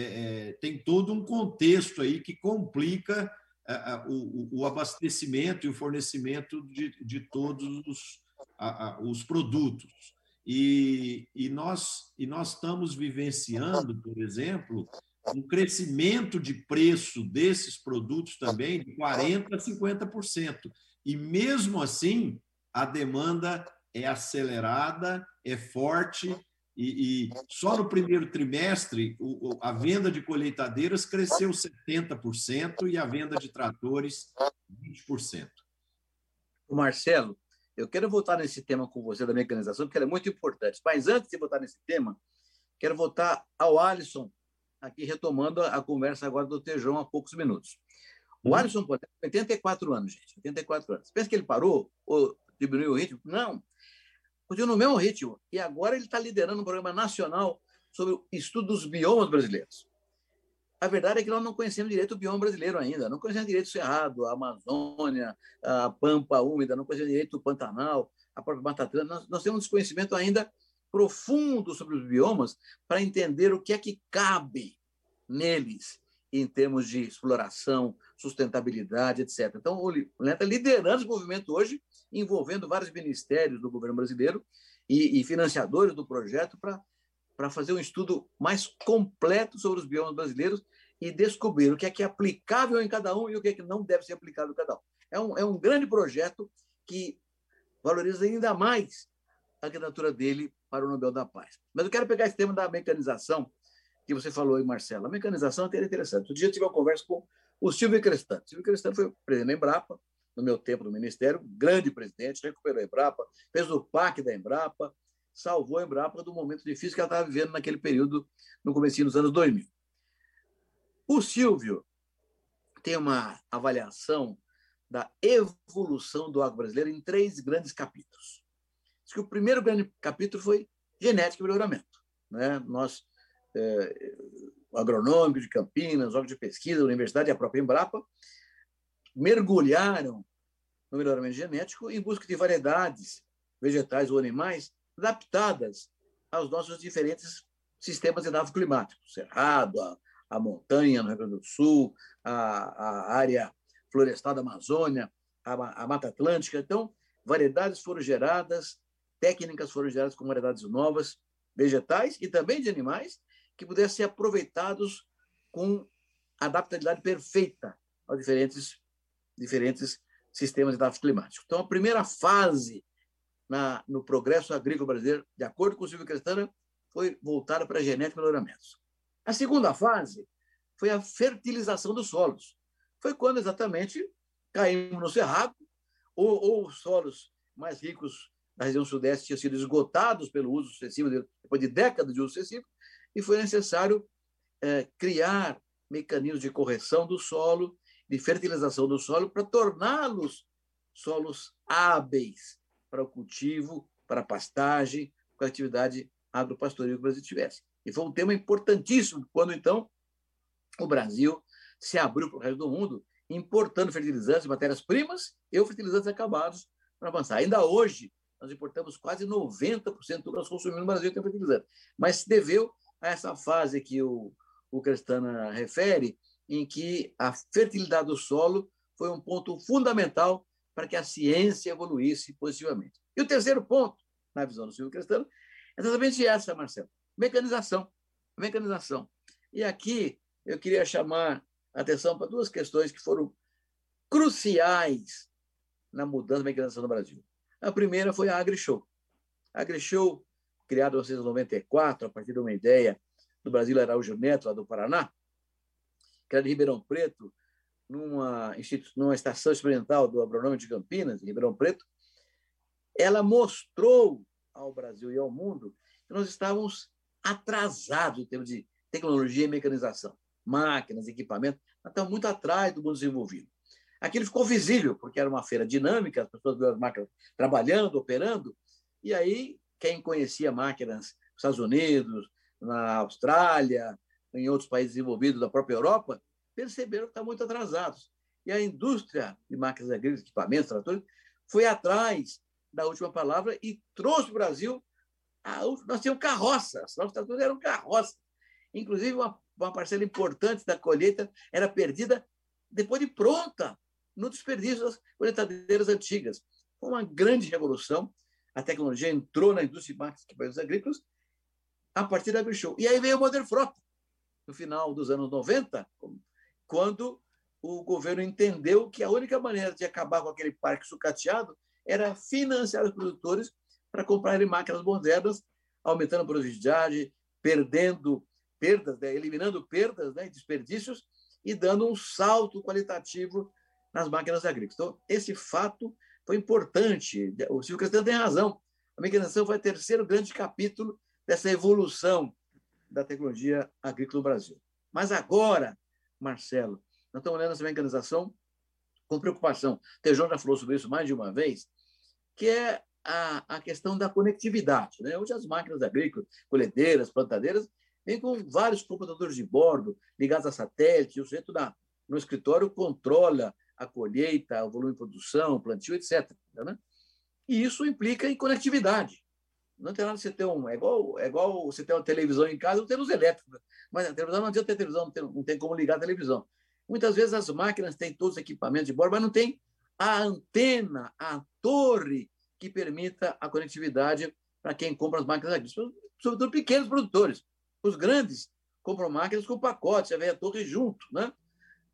é, tem todo um contexto aí que complica é, o, o, abastecimento e o fornecimento de, de todos os, a, a, os produtos. E, e, nós, e nós estamos vivenciando, por exemplo, um crescimento de preço desses produtos também de 40% a 50%. E mesmo assim, a demanda é acelerada, é forte, e, e só no primeiro trimestre o, a venda de colheitadeiras cresceu 70% e a venda de tratores 20%. O Marcelo, eu quero voltar nesse tema com você da mecanização, porque ele é muito importante. Mas antes de voltar nesse tema, quero voltar ao Alisson, aqui retomando a conversa agora do Tejão há poucos minutos. O uhum. Alisson, exemplo, 84 anos, gente, 84 anos. Pensa que ele parou ou diminuiu o ritmo? Não. Continua no mesmo ritmo. E agora ele está liderando um programa nacional sobre o estudo dos biomas brasileiros. A verdade é que nós não conhecemos direito o bioma brasileiro ainda. Não conhecemos direito o Cerrado, a Amazônia, a Pampa Úmida, não conhecemos direito o Pantanal, a própria Mata Atlântica. Nós, nós temos um desconhecimento ainda profundo sobre os biomas para entender o que é que cabe neles em termos de exploração, sustentabilidade, etc. Então, o Leandro está liderando esse movimento hoje, envolvendo vários ministérios do governo brasileiro e, e financiadores do projeto para fazer um estudo mais completo sobre os biomas brasileiros e descobrir o que é que é aplicável em cada um e o que é que não deve ser aplicável em cada um. É um, é um grande projeto que valoriza ainda mais a candidatura dele para o Nobel da Paz. Mas eu quero pegar esse tema da mecanização, que você falou aí, Marcelo. A mecanização é interessante. Outro dia eu tive uma conversa com o Silvio Crestano. Silvio Crestano foi presidente da Embrapa, no meu tempo no Ministério, grande presidente, recuperou a Embrapa, fez o PAC da Embrapa, salvou a Embrapa do momento difícil que ela estava vivendo naquele período, no começo dos anos 2000. O Silvio tem uma avaliação da evolução do agro brasileiro em três grandes capítulos. Diz que o primeiro grande capítulo foi genética e melhoramento. Né? Nós é, agronômico de Campinas, órgão de pesquisa da Universidade e a própria Embrapa, mergulharam no melhoramento genético em busca de variedades vegetais ou animais adaptadas aos nossos diferentes sistemas climáticos, cerrado, a, a, montanha no Rio Grande do Sul, a, a área florestal da Amazônia, a, a Mata Atlântica. Então, variedades foram geradas, técnicas foram geradas com variedades novas, vegetais e também de animais, que pudessem ser aproveitados com adaptabilidade perfeita aos diferentes, diferentes sistemas de climáticos. Então, a primeira fase na, no progresso agrícola brasileiro, de acordo com o Silvio Crestana, foi voltada para a genética e melhoramentos. A segunda fase foi a fertilização dos solos. Foi quando exatamente caímos no cerrado, ou, ou os solos mais ricos da região sudeste tinham sido esgotados pelo uso sucessivo, depois de décadas de uso sucessivo, e foi necessário é, criar mecanismos de correção do solo, de fertilização do solo, para torná-los solos hábeis para o cultivo, para a pastagem, para a atividade agropastoril que o Brasil tivesse. E foi um tema importantíssimo quando, então, o Brasil se abriu para o resto do mundo, importando fertilizantes, matérias-primas e fertilizantes acabados para avançar. Ainda hoje, nós importamos quase 90% do que nós consumimos no Brasil é fertilizante. Mas se deveu a essa fase que o, o Crestana refere, em que a fertilidade do solo foi um ponto fundamental para que a ciência evoluísse positivamente. E o terceiro ponto, na visão do Silvio Crestano, é exatamente essa, Marcelo: mecanização. Mecanização. E aqui eu queria chamar a atenção para duas questões que foram cruciais na mudança da mecanização no Brasil. A primeira foi a AgriShow. A AgriShow criado em 1994, a partir de uma ideia do Brasil Araújo Neto, lá do Paraná, que era de Ribeirão Preto, numa, numa estação experimental do agronômico de Campinas, em Ribeirão Preto, ela mostrou ao Brasil e ao mundo que nós estávamos atrasados em termos de tecnologia e mecanização, máquinas, equipamentos, nós muito atrás do mundo desenvolvido. Aquilo ficou visível, porque era uma feira dinâmica, as pessoas viam as máquinas trabalhando, operando, e aí quem conhecia máquinas nos Estados Unidos, na Austrália, em outros países desenvolvidos da própria Europa, perceberam que estão muito atrasados. E a indústria de máquinas agrícolas, equipamentos, tratores, foi atrás da última palavra e trouxe para o Brasil. A, nós tínhamos carroças, nossos tratores eram carroças. Inclusive, uma, uma parcela importante da colheita era perdida depois de pronta, no desperdício das colheitadeiras antigas. Foi uma grande revolução a tecnologia entrou na indústria de máquinas e equipamentos agrícolas a partir da AgriShow. E aí veio o Modern Frota. no final dos anos 90, quando o governo entendeu que a única maneira de acabar com aquele parque sucateado era financiar os produtores para comprarem máquinas modernas, aumentando a produtividade, perdendo perdas, né? eliminando perdas né? e desperdícios e dando um salto qualitativo nas máquinas agrícolas. Então, esse fato foi importante. O Silvio Castanho tem razão. A mecanização foi o terceiro grande capítulo dessa evolução da tecnologia agrícola no Brasil. Mas agora, Marcelo, nós estamos olhando essa mecanização com preocupação. O Tejão já falou sobre isso mais de uma vez, que é a, a questão da conectividade. Né? Hoje as máquinas agrícolas, colhedeiras, plantadeiras, vêm com vários computadores de bordo ligados a satélite, o sujeito da, no escritório controla a colheita, o volume de produção, o plantio, etc. Né? E isso implica em conectividade. Não tem nada você ter um. É igual, é igual você ter uma televisão em casa, não tem luz elétrica. Mas a televisão não adianta ter televisão, não tem, não tem como ligar a televisão. Muitas vezes as máquinas têm todos os equipamentos de bordo, mas não tem a antena, a torre que permita a conectividade para quem compra as máquinas agrícolas, sobretudo pequenos produtores. Os grandes compram máquinas com pacote, você vê a torre junto, né?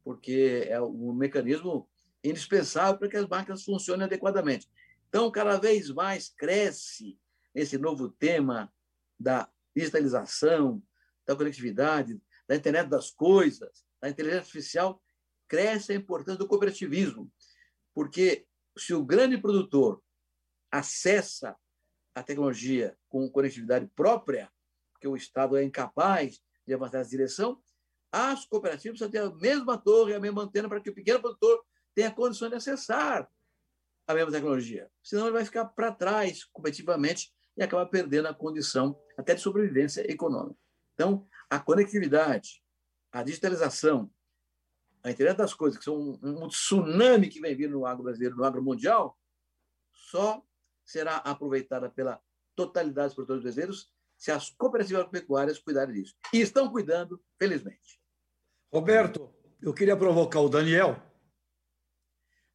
porque é um mecanismo indispensável para que as máquinas funcionem adequadamente. Então, cada vez mais cresce esse novo tema da digitalização, da conectividade, da internet das coisas, da inteligência artificial, cresce a importância do cooperativismo, porque se o grande produtor acessa a tecnologia com conectividade própria, porque o Estado é incapaz de avançar nessa direção, as cooperativas precisam ter a mesma torre, a mesma antena, para que o pequeno produtor tenha condições de acessar a mesma tecnologia. Senão ele vai ficar para trás competitivamente e acabar perdendo a condição até de sobrevivência econômica. Então, a conectividade, a digitalização, a internet das coisas, que são um, tsunami que vem vindo no agro brasileiro, no agro mundial, só será aproveitada pela totalidade dos produtores brasileiros se as cooperativas agropecuárias cuidarem disso. E estão cuidando, felizmente. Roberto, eu queria provocar o Daniel.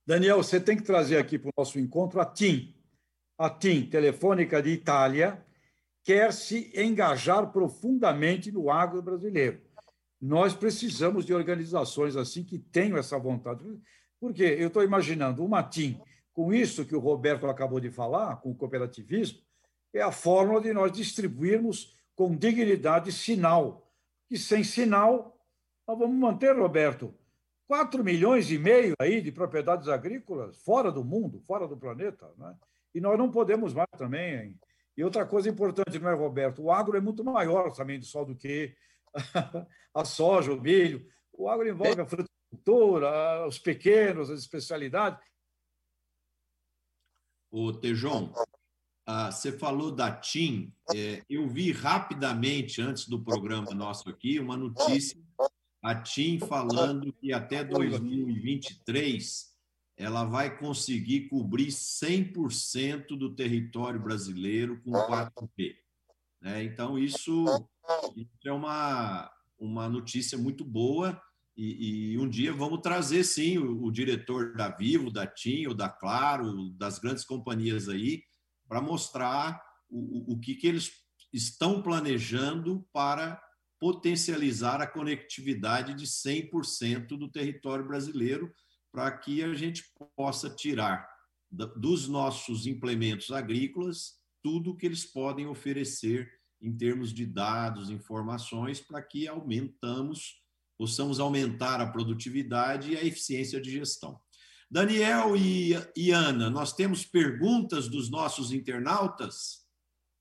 Daniel, você tem que trazer aqui para o nosso encontro a TIM. A TIM, Telefônica de Itália, quer se engajar profundamente no agro brasileiro nós precisamos de organizações assim que tenham essa vontade. Porque eu estou imaginando uma TIM, com isso que o Roberto acabou de falar, com o cooperativismo, é a fórmula de nós distribuirmos com dignidade sinal. E sem sinal, nós vamos manter, Roberto, 4 milhões e meio aí de propriedades agrícolas fora do mundo, fora do planeta. Né? E nós não podemos mais também. E outra coisa importante, não é, Roberto? O agro é muito maior também só do que a soja, o milho. O agro envolve a fruticultura, os pequenos, as especialidades. O Tejon, ah, você falou da TIM. É, eu vi rapidamente, antes do programa nosso aqui, uma notícia, a TIM falando que até 2023 ela vai conseguir cobrir 100% do território brasileiro com 4G. Né? Então, isso, isso é uma, uma notícia muito boa. E, e, um dia vamos trazer, sim, o, o, diretor da Vivo, da TIM, ou da Claro, das grandes companhias aí, para mostrar o, o que, que eles estão planejando para potencializar a conectividade de 100% do território brasileiro, para que a gente possa tirar dos nossos implementos agrícolas tudo que eles podem oferecer em termos de dados, informações, para que aumentamos, possamos aumentar a produtividade e a eficiência de gestão. Daniel e, e Ana, nós temos perguntas dos nossos internautas?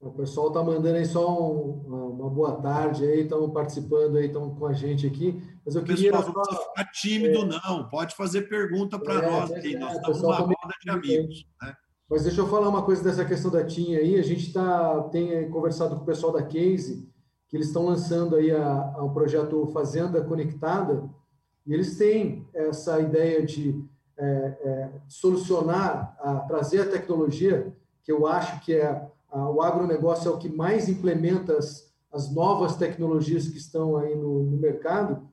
O pessoal está mandando aí só um, uma boa tarde aí, estão participando aí, estão com a gente aqui. Mas eu queria. Pessoal, não precisa ficar tímido, é... não. Pode fazer pergunta para é, nós. É, nós estamos numa roda de amigos. Né? Mas deixa eu falar uma coisa dessa questão da TIM aí. A gente tá, tem conversado com o pessoal da Case, que eles estão lançando aí o projeto Fazenda Conectada, e eles têm essa ideia de é, é, solucionar, a, trazer a tecnologia, que eu acho que é o agronegócio é o que mais implementa as, as novas tecnologias que estão aí no, no mercado,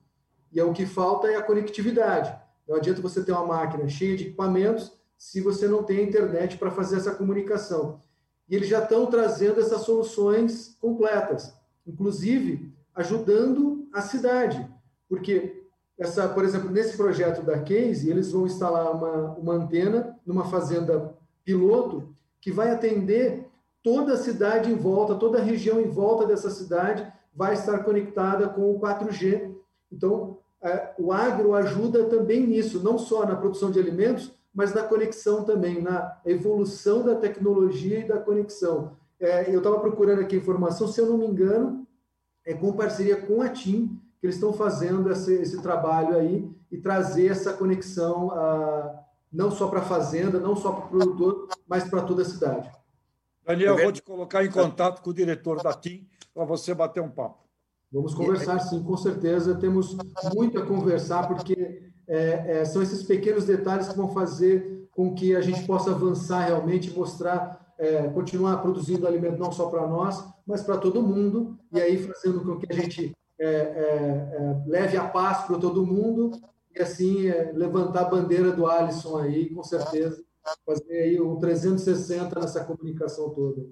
e é o que falta é a conectividade. Não adianta você ter uma máquina cheia de equipamentos se você não tem internet para fazer essa comunicação. E eles já estão trazendo essas soluções completas, inclusive ajudando a cidade, porque essa, por exemplo, nesse projeto da Case, eles vão instalar uma, uma antena numa fazenda piloto que vai atender toda a cidade em volta, toda a região em volta dessa cidade vai estar conectada com o 4G. Então, é, o agro ajuda também nisso, não só na produção de alimentos, mas na conexão também, na evolução da tecnologia e da conexão. É, eu estava procurando aqui informação, se eu não me engano, é com parceria com a TIM, que eles estão fazendo esse, esse trabalho aí e trazer essa conexão a, não só para a fazenda, não só para o produtor, mas para toda a cidade. Daniel, eu vou te colocar em contato com o diretor da TIM para você bater um papo. Vamos conversar, sim, com certeza. Temos muito a conversar, porque é, é, são esses pequenos detalhes que vão fazer com que a gente possa avançar realmente, mostrar, é, continuar produzindo alimento não só para nós, mas para todo mundo, e aí fazendo com que a gente é, é, é, leve a paz para todo mundo e assim levantar a bandeira do Alisson aí, com certeza, fazer aí um 360 nessa comunicação toda.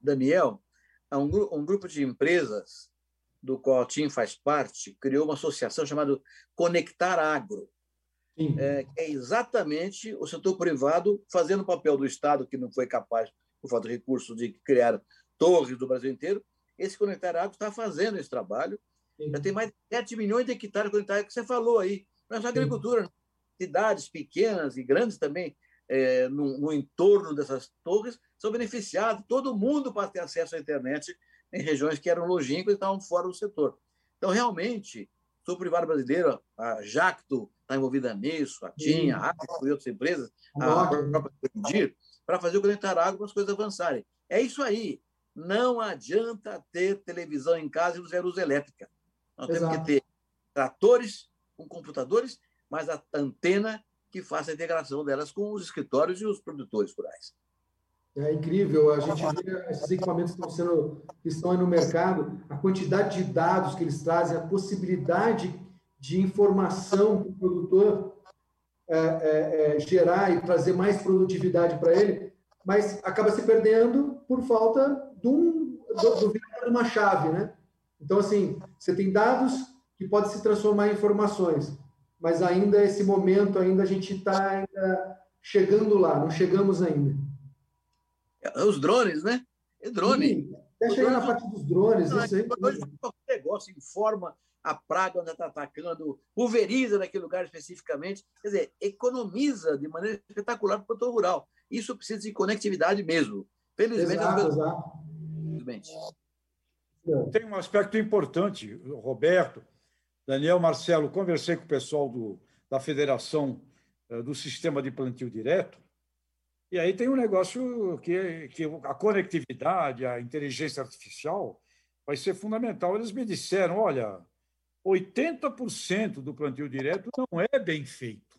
Daniel, um, um grupo de empresas do qual a TIM faz parte criou uma associação chamada Conectar Agro, é, que é exatamente o setor privado fazendo o papel do Estado, que não foi capaz, por falta de recursos, de criar torres do Brasil inteiro. Esse Conectar Agro está fazendo esse trabalho. Sim. Já tem mais de 7 milhões de hectares conectados, que você falou aí. Não é só agricultura, Sim. cidades pequenas e grandes também, é, no, no, entorno dessas torres, são beneficiados. Todo mundo pode ter acesso à internet em regiões que eram longínquas e estavam fora do setor. Então, realmente, o privado brasileiro, a Jacto está envolvida nisso, a TIM, a Apple e outras empresas, a própria para fazer o conectar água para as coisas avançarem. É isso aí. Não adianta ter televisão em casa e usar luz elétrica. Nós Exato. temos que ter tratores com computadores, mas a antena que faça a integração delas com os escritórios e os produtores rurais. É incrível, a gente vê esses equipamentos que estão, sendo, que estão aí no mercado, a quantidade de dados que eles trazem, a possibilidade de informação que o produtor é, é, é, gerar e trazer mais produtividade para ele, mas acaba se perdendo por falta de, um, do, do uma chave, né? Então, assim, você tem dados que podem se transformar em informações, mas ainda esse momento, ainda a gente está chegando lá, não chegamos ainda. É, os drones, né? É drone. Sim, até chegar na parte dos drones. Não, isso aí. Hoje, negócio informa a praga onde está atacando, pulveriza naquele lugar especificamente. Quer dizer, economiza de maneira espetacular para o produtor rural. Isso precisa de conectividade mesmo. Felizmente, exato, as exato. Felizmente. Tem um aspecto importante, Roberto, Daniel, Marcelo, conversei com o pessoal do, da Federação eh, do Sistema de Plantio Direto, e aí tem um negócio que, que a conectividade, a inteligência artificial vai ser fundamental. Eles me disseram, olha, 80% do plantio direto não é bem feito.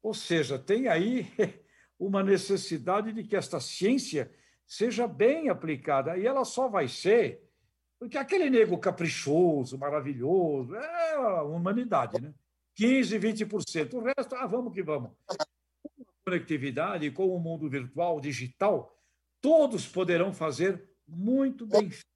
Ou seja, tem aí uma necessidade de que esta ciência seja bem aplicada. E ela só vai ser porque aquele nego caprichoso, maravilhoso, é a humanidade, né? 15, 20%. O resto, ah, vamos que vamos conectividade, com o mundo virtual, digital, todos poderão fazer muito bem feito.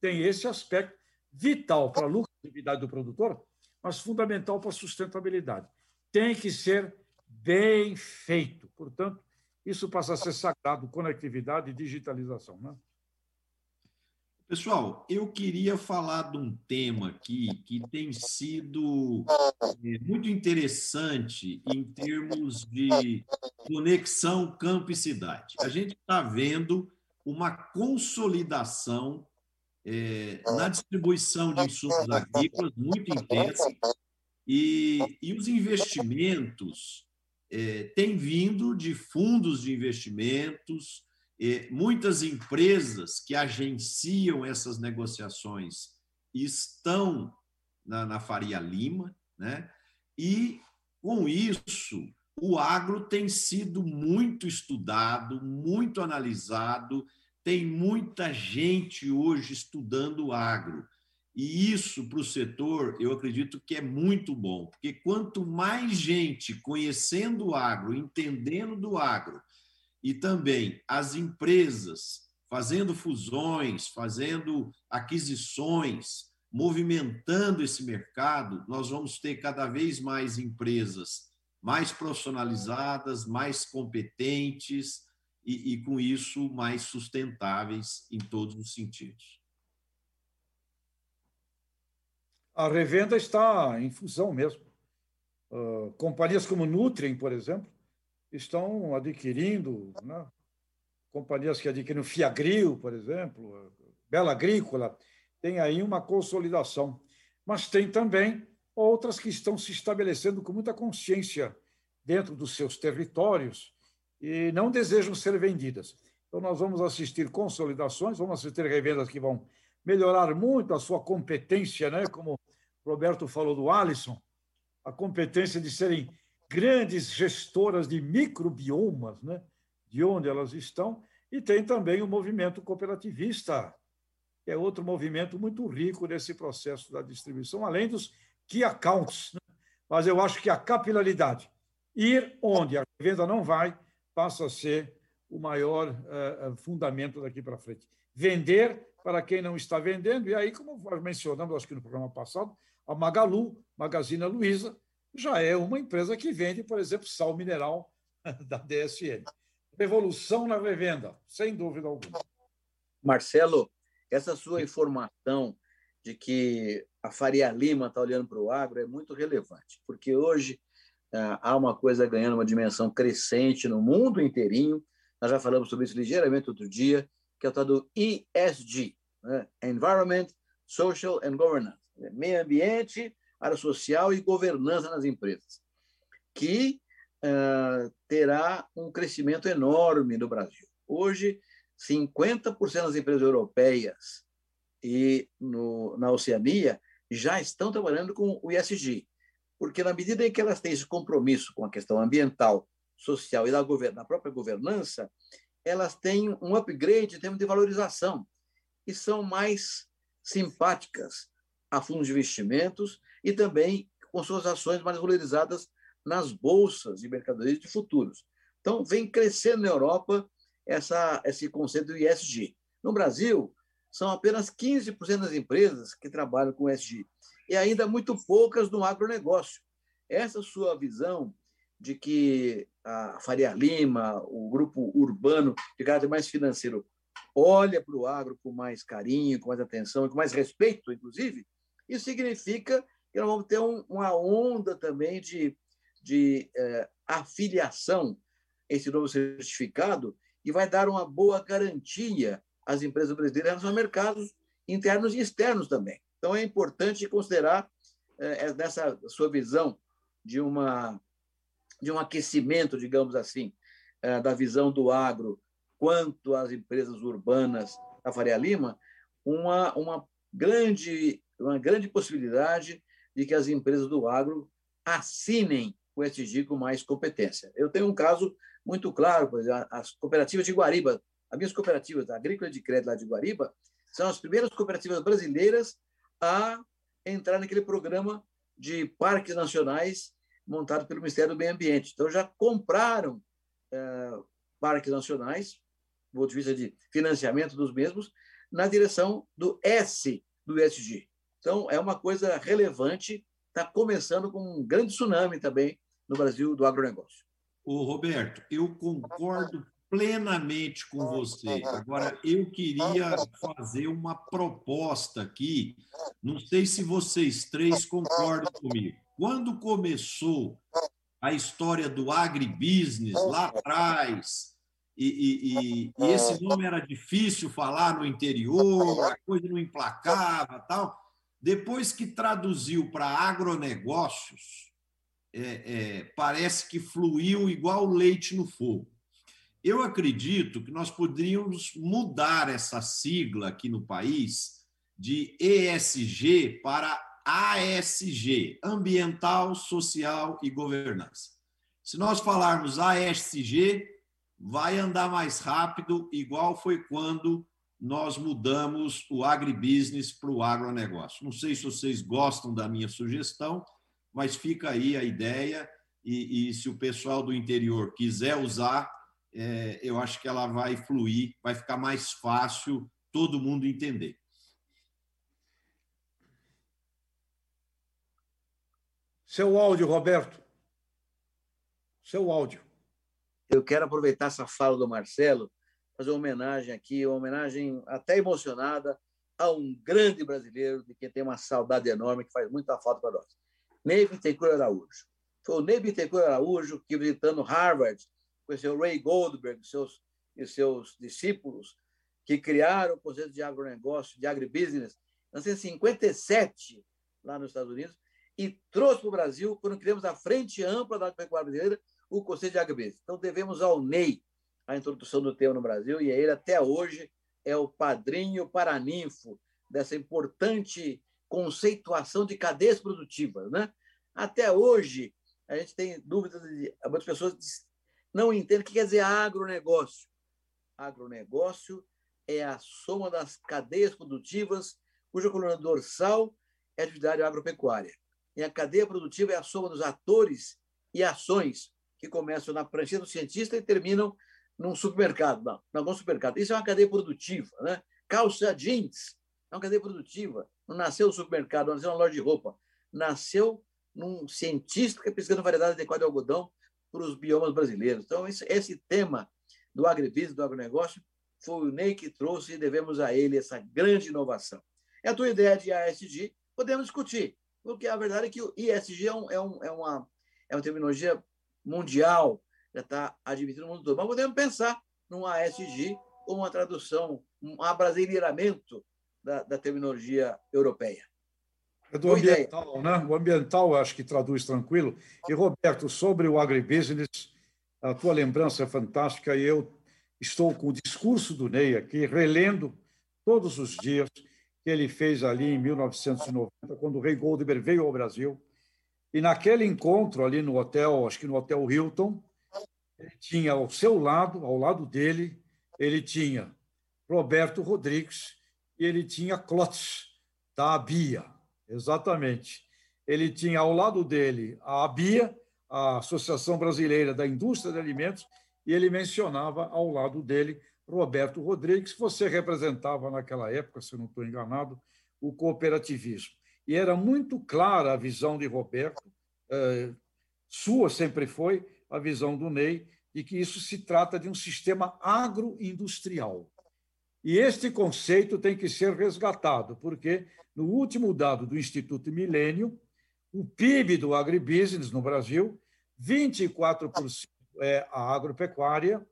Tem esse aspecto vital para a lucratividade do produtor, mas fundamental para a sustentabilidade. Tem que ser bem feito. Portanto, isso passa a ser sagrado, conectividade e digitalização. Né? Pessoal, eu queria falar de um tema aqui que tem sido é, muito interessante em termos de conexão campo e cidade. A gente está vendo uma consolidação é, na distribuição de insumos agrícolas muito intensa e, e os investimentos é, têm vindo de fundos de investimentos, muitas empresas que agenciam essas negociações estão na, na Faria Lima, né? e com isso o agro tem sido muito estudado, muito analisado, tem muita gente hoje estudando o agro. E isso, para o setor, eu acredito que é muito bom, porque quanto mais gente conhecendo o agro, entendendo do agro, e também as empresas fazendo fusões, fazendo aquisições, movimentando esse mercado, nós vamos ter cada vez mais empresas mais profissionalizadas, mais competentes e, e com isso, mais sustentáveis em todos os sentidos. A revenda está em fusão mesmo. Uh, companhias como Nutrien, por exemplo, estão adquirindo, né? companhias que adquiriram Fiagril, por exemplo, Bela Agrícola, tem aí uma consolidação. Mas tem também outras que estão se estabelecendo com muita consciência dentro dos seus territórios e não desejam ser vendidas. Então, nós vamos assistir consolidações, vamos assistir revendas que vão melhorar muito a sua competência, né? como o Roberto falou do Alisson, a competência de serem grandes gestoras de microbiomas, né? de onde elas estão, e tem também o movimento cooperativista, que é outro movimento muito rico nesse processo da distribuição, além dos key accounts. Né? Mas eu acho que a capilaridade, ir onde a venda não vai, passa a ser o maior uh, fundamento daqui para frente. Vender para quem não está vendendo, e aí, como mencionamos, acho que no programa passado, a Magalu, Magazine Luiza, já é uma empresa que vende, por exemplo, sal mineral da DSN. Revolução na revenda, sem dúvida alguma. Marcelo, essa sua informação de que a Faria Lima está olhando para o agro é muito relevante, porque hoje ah, há uma coisa ganhando uma dimensão crescente no mundo inteirinho. Nós já falamos sobre isso ligeiramente outro dia, que é o tal do ESG, né? Environment, Social and Governance, meio ambiente, área social e governança nas empresas, que uh, terá um crescimento enorme no Brasil. Hoje, 50% das empresas europeias e no, na Oceania já estão trabalhando com o ISG, porque na medida em que elas têm esse compromisso com a questão ambiental, social e da, da própria governança, elas têm um upgrade em termos de valorização e são mais simpáticas a fundos de investimentos e também com suas ações mais valorizadas nas bolsas de mercadorias de futuros. Então, vem crescendo na Europa essa, esse conceito do ISG. No Brasil, são apenas 15% das empresas que trabalham com ESG e ainda muito poucas no agronegócio. Essa sua visão de que a Faria Lima, o grupo urbano de caráter mais financeiro, olha para o agro com mais carinho, com mais atenção com mais respeito, inclusive, isso significa que nós vamos ter um, uma onda também de, de é, afiliação esse novo certificado e vai dar uma boa garantia as empresas brasileiras nos mercados internos e externos também. Então, é importante considerar, é, nessa sua visão de, uma, de um aquecimento, digamos assim, é, da visão do agro quanto às empresas urbanas da Faria Lima, uma, uma, grande, uma grande possibilidade de que as empresas do agro assinem o SG com mais competência. Eu tenho um caso muito claro, por exemplo, as cooperativas de Guariba as minhas cooperativas, a Agrícola de Crédito lá de Guariba, são as primeiras cooperativas brasileiras a entrar naquele programa de parques nacionais montado pelo Ministério do Meio Ambiente. Então, já compraram é, parques nacionais, do ponto de vista de financiamento dos mesmos, na direção do S do ESG. Então, é uma coisa relevante, está começando com um grande tsunami também no Brasil do agronegócio. O Roberto, eu concordo plenamente com você. Agora, eu queria fazer uma proposta aqui. Não sei se vocês três concordam comigo. Quando começou a história do agribusiness lá atrás, e, e, e, esse nome era difícil falar no interior, a coisa não emplacava tal. Depois que traduziu para agronegócios, é, é, parece que fluiu igual leite no fogo. Eu acredito que nós poderíamos mudar essa sigla aqui no país de ESG para ASG Ambiental, Social e Governança. Se nós falarmos ASG, vai andar mais rápido, igual foi quando nós mudamos o agribusiness para o agronegócio. Não sei se vocês gostam da minha sugestão, mas fica aí a ideia. E, e se o pessoal do interior quiser usar, é, eu acho que ela vai fluir, vai ficar mais fácil todo mundo entender. Seu áudio, Roberto. Seu áudio. Eu quero aproveitar essa fala do Marcelo fazer uma homenagem aqui, uma homenagem até emocionada a um grande brasileiro de quem tem uma saudade enorme, que faz muita falta para nós. Ney Bittencourt Araújo. Foi o Ney Bittencourt Araújo que, visitando Harvard, conheceu Ray Goldberg seus, e seus discípulos, que criaram o conceito de agronegócio, de agribusiness, em 1957, lá nos Estados Unidos, e trouxe para o Brasil, quando criamos a Frente Ampla da Pecuária Brasileira, o conceito de agribusiness. Então, devemos ao Ney a introdução do tema no Brasil, e ele, até hoje, é o padrinho paraninfo dessa importante conceituação de cadeias produtivas. Né? Até hoje, a gente tem dúvidas, de, muitas pessoas não entendem o que quer dizer agronegócio. Agronegócio é a soma das cadeias produtivas cuja coluna dorsal é a atividade agropecuária. E a cadeia produtiva é a soma dos atores e ações que começam na prancha do cientista e terminam num supermercado, não, em algum supermercado. Isso é uma cadeia produtiva, né? Calça jeans é uma cadeia produtiva. Não nasceu no supermercado, não nasceu na loja de roupa. Nasceu num cientista que é pesquisando variedade adequada de algodão para os biomas brasileiros. Então, esse, esse tema do agribusiness, do agronegócio, foi o Ney que trouxe e devemos a ele essa grande inovação. É a tua ideia de ASG, podemos discutir, porque a verdade é que o ISG é, um, é, um, é, uma, é uma terminologia mundial, já está admitido no mundo todo. Mas podemos pensar num ASG ou uma tradução, um abrasileiramento da, da terminologia europeia. É do ambiental, né? O ambiental acho que traduz tranquilo. E, Roberto, sobre o agribusiness, a tua lembrança é fantástica e eu estou com o discurso do Ney aqui, relendo todos os dias que ele fez ali em 1990, quando o Rei Goldberg veio ao Brasil. E naquele encontro ali no hotel, acho que no Hotel Hilton, ele tinha ao seu lado, ao lado dele, ele tinha Roberto Rodrigues e ele tinha Klotz, da ABIA, exatamente. Ele tinha ao lado dele a ABIA, a Associação Brasileira da Indústria de Alimentos, e ele mencionava ao lado dele Roberto Rodrigues, que você representava naquela época, se não estou enganado, o cooperativismo. E era muito clara a visão de Roberto, eh, sua sempre foi, a visão do Ney de que isso se trata de um sistema agroindustrial. E este conceito tem que ser resgatado, porque no último dado do Instituto Milênio, o PIB do agribusiness no Brasil, 24% é a agropecuária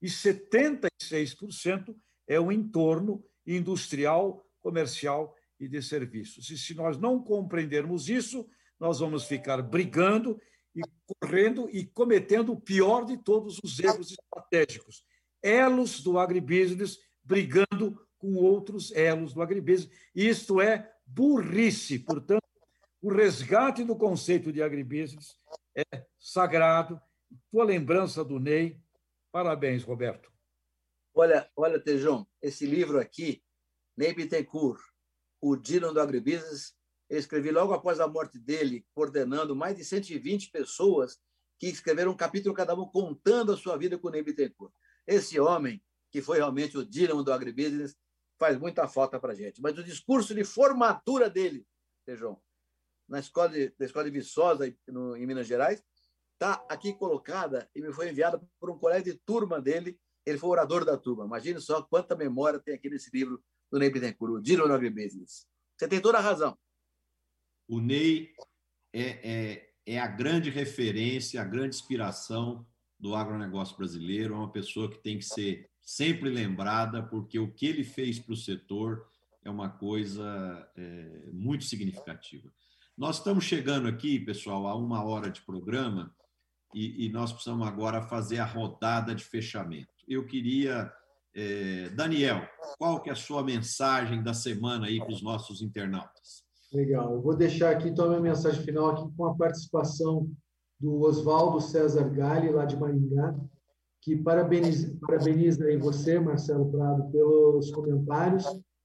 e 76% é o entorno industrial, comercial e de serviços. E se nós não compreendermos isso, nós vamos ficar brigando e correndo e cometendo o pior de todos os erros estratégicos. Elos do agribusiness brigando com outros elos do agribusiness. Isto é burrice. Portanto, o resgate do conceito de agribusiness é sagrado. Tua lembrança do Ney. Parabéns, Roberto. Olha, olha, Tejão, esse livro aqui, Ney Bittencourt, O Dylan do Agribusiness, eu escrevi logo após a morte dele, coordenando mais de 120 pessoas que escreveram um capítulo cada um contando a sua vida com o Ney Bittencourt. Esse homem, que foi realmente o Dylan do agribusiness, faz muita falta para a gente. Mas o discurso de formatura dele, João, na escola de, na escola de Viçosa, no, em Minas Gerais, está aqui colocada e me foi enviada por um colega de turma dele. Ele foi orador da turma. Imagine só quanta memória tem aqui nesse livro do Ney Bittencourt, o Dylan do agribusiness. Você tem toda a razão o Ney é, é, é a grande referência, a grande inspiração do agronegócio brasileiro, é uma pessoa que tem que ser sempre lembrada, porque o que ele fez para o setor é uma coisa é, muito significativa. Nós estamos chegando aqui, pessoal, a uma hora de programa e, e nós precisamos agora fazer a rodada de fechamento. Eu queria, é, Daniel, qual que é a sua mensagem da semana aí para os nossos internautas? Legal. Eu vou deixar aqui então a minha mensagem final aqui com a participação do Oswaldo César Galli, lá de Maringá, que parabeniza, parabeniza aí você, Marcelo Prado, pelos comentários.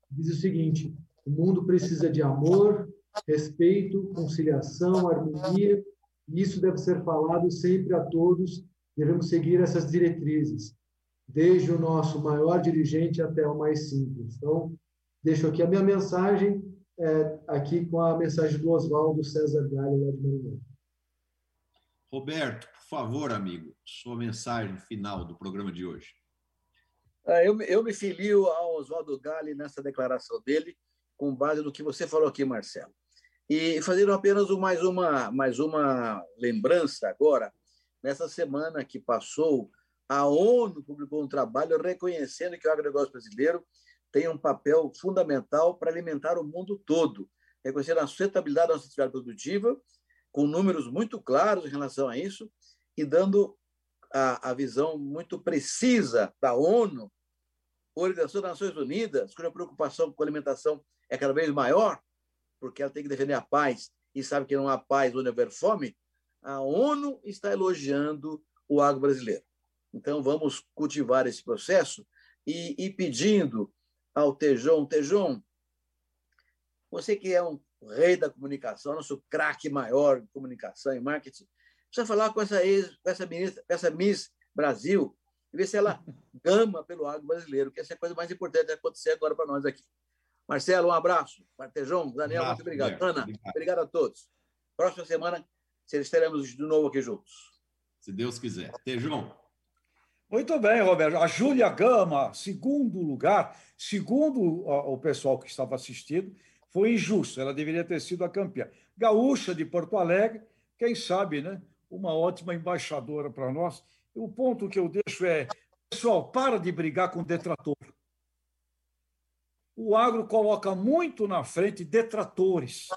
Diz o seguinte: o mundo precisa de amor, respeito, conciliação, harmonia, e isso deve ser falado sempre a todos. Devemos seguir essas diretrizes, desde o nosso maior dirigente até o mais simples. Então, deixo aqui a minha mensagem é, aqui com a mensagem do Oswaldo César Galho, lá de Maringá. Roberto, por favor, amigo, sua mensagem final do programa de hoje. Ah, eu, eu me filio ao Oswaldo Gali nessa declaração dele, com base no que você falou aqui, Marcelo. E fazendo apenas mais uma, mais uma lembrança agora, nessa semana que passou, a ONU publicou um trabalho reconhecendo que o agronegócio brasileiro tem um papel fundamental para alimentar o mundo todo, reconhecendo a sustentabilidade da nossa atividade produtiva, com números muito claros em relação a isso, e dando a, a visão muito precisa da ONU, Organização das Nações Unidas, cuja preocupação com a alimentação é cada vez maior, porque ela tem que defender a paz e sabe que não há paz onde houver fome, a ONU está elogiando o agro brasileiro. Então, vamos cultivar esse processo e, e pedindo ao Tejon, Tejon, você que é um rei da comunicação, nosso craque maior de comunicação e marketing, precisa falar com essa, ex, com essa, ministra, com essa Miss Brasil e ver se ela gama pelo agro brasileiro, que essa é a coisa mais importante que acontecer agora para nós aqui. Marcelo, um abraço. Martejão, Daniel, um muito obrigado. Ana, obrigado. obrigado a todos. Próxima semana estaremos de novo aqui juntos. Se Deus quiser. Tejão. Muito bem, Roberto. A Júlia Gama, segundo lugar, segundo o pessoal que estava assistindo, foi injusto. Ela deveria ter sido a campeã. Gaúcha de Porto Alegre, quem sabe, né? Uma ótima embaixadora para nós. O ponto que eu deixo é, pessoal, para de brigar com detrator. O agro coloca muito na frente detratores.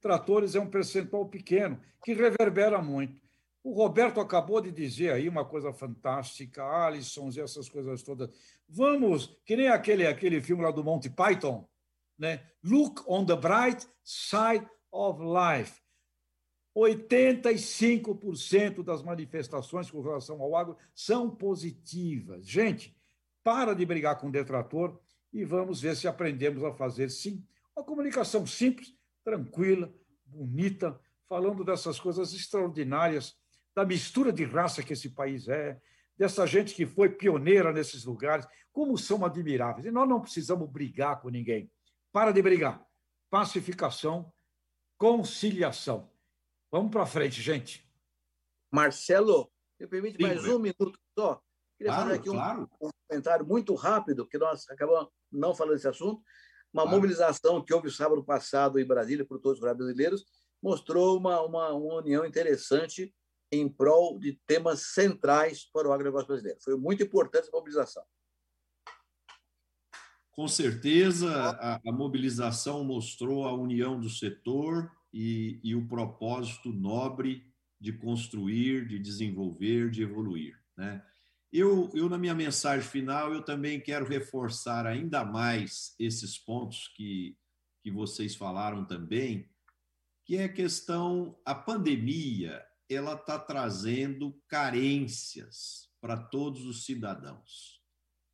Tratores é um percentual pequeno, que reverbera muito. O Roberto acabou de dizer aí uma coisa fantástica, Alisons e essas coisas todas. Vamos, que nem aquele, aquele filme lá do Monty Python, né? Look on the bright side of life. 85% das manifestações com relação ao agro são positivas. Gente, para de brigar com o detrator e vamos ver se aprendemos a fazer, sim, uma comunicação simples, tranquila, bonita, falando dessas coisas extraordinárias da mistura de raça que esse país é, dessa gente que foi pioneira nesses lugares, como são admiráveis. E nós não precisamos brigar com ninguém. Para de brigar. Pacificação, conciliação. Vamos para frente, gente. Marcelo, me permite Sim, mais um minuto só? Queria claro, fazer aqui um, claro. um, comentário muito rápido, que nós acabamos não falando desse assunto. Uma claro. mobilização que houve sábado passado em Brasília por todos os brasileiros mostrou uma, uma, uma união interessante em prol de temas centrais para o agronegócio brasileiro. Foi muito importante essa mobilização. Com certeza, a, a mobilização mostrou a união do setor e, e o propósito nobre de construir, de desenvolver, de evoluir. Né? Eu, eu, na minha mensagem final, eu também quero reforçar ainda mais esses pontos que, que vocês falaram também, que é a questão, a pandemia, ela está trazendo carências para todos os cidadãos.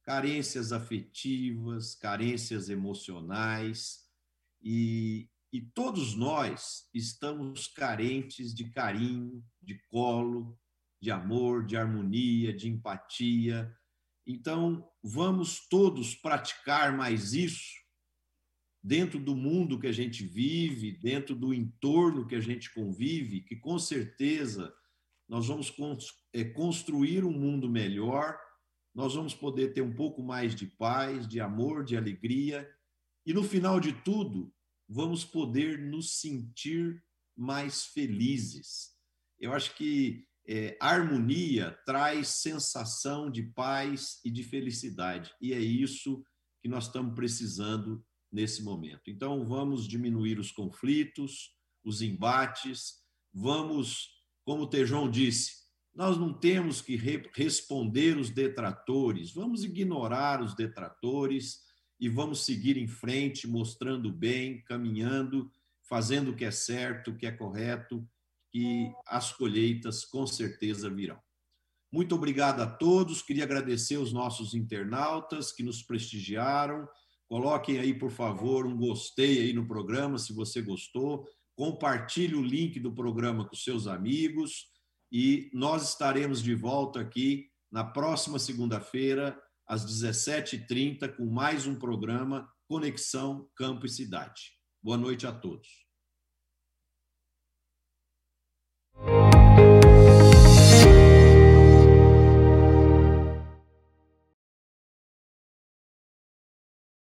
Carências afetivas, carências emocionais, e, e todos nós estamos carentes de carinho, de colo, de amor, de harmonia, de empatia. Então, vamos todos praticar mais isso dentro do mundo que a gente vive, dentro do entorno que a gente convive, que com certeza nós vamos é, construir um mundo melhor, nós vamos poder ter um pouco mais de paz, de amor, de alegria, e no final de tudo, vamos poder nos sentir mais felizes. Eu acho que é, harmonia traz sensação de paz e de felicidade, e é isso que nós estamos precisando nesse momento. Então, vamos diminuir os conflitos, os embates, vamos, como o Tejon disse, nós não temos que re responder os detratores, vamos ignorar os detratores e vamos seguir em frente, mostrando bem, caminhando, fazendo o que é certo, o que é correto, que as colheitas com certeza virão. Muito obrigado a todos, queria agradecer os nossos internautas que nos prestigiaram Coloquem aí, por favor, um gostei aí no programa, se você gostou. Compartilhe o link do programa com seus amigos e nós estaremos de volta aqui na próxima segunda-feira, às 17h30, com mais um programa Conexão Campo e Cidade. Boa noite a todos.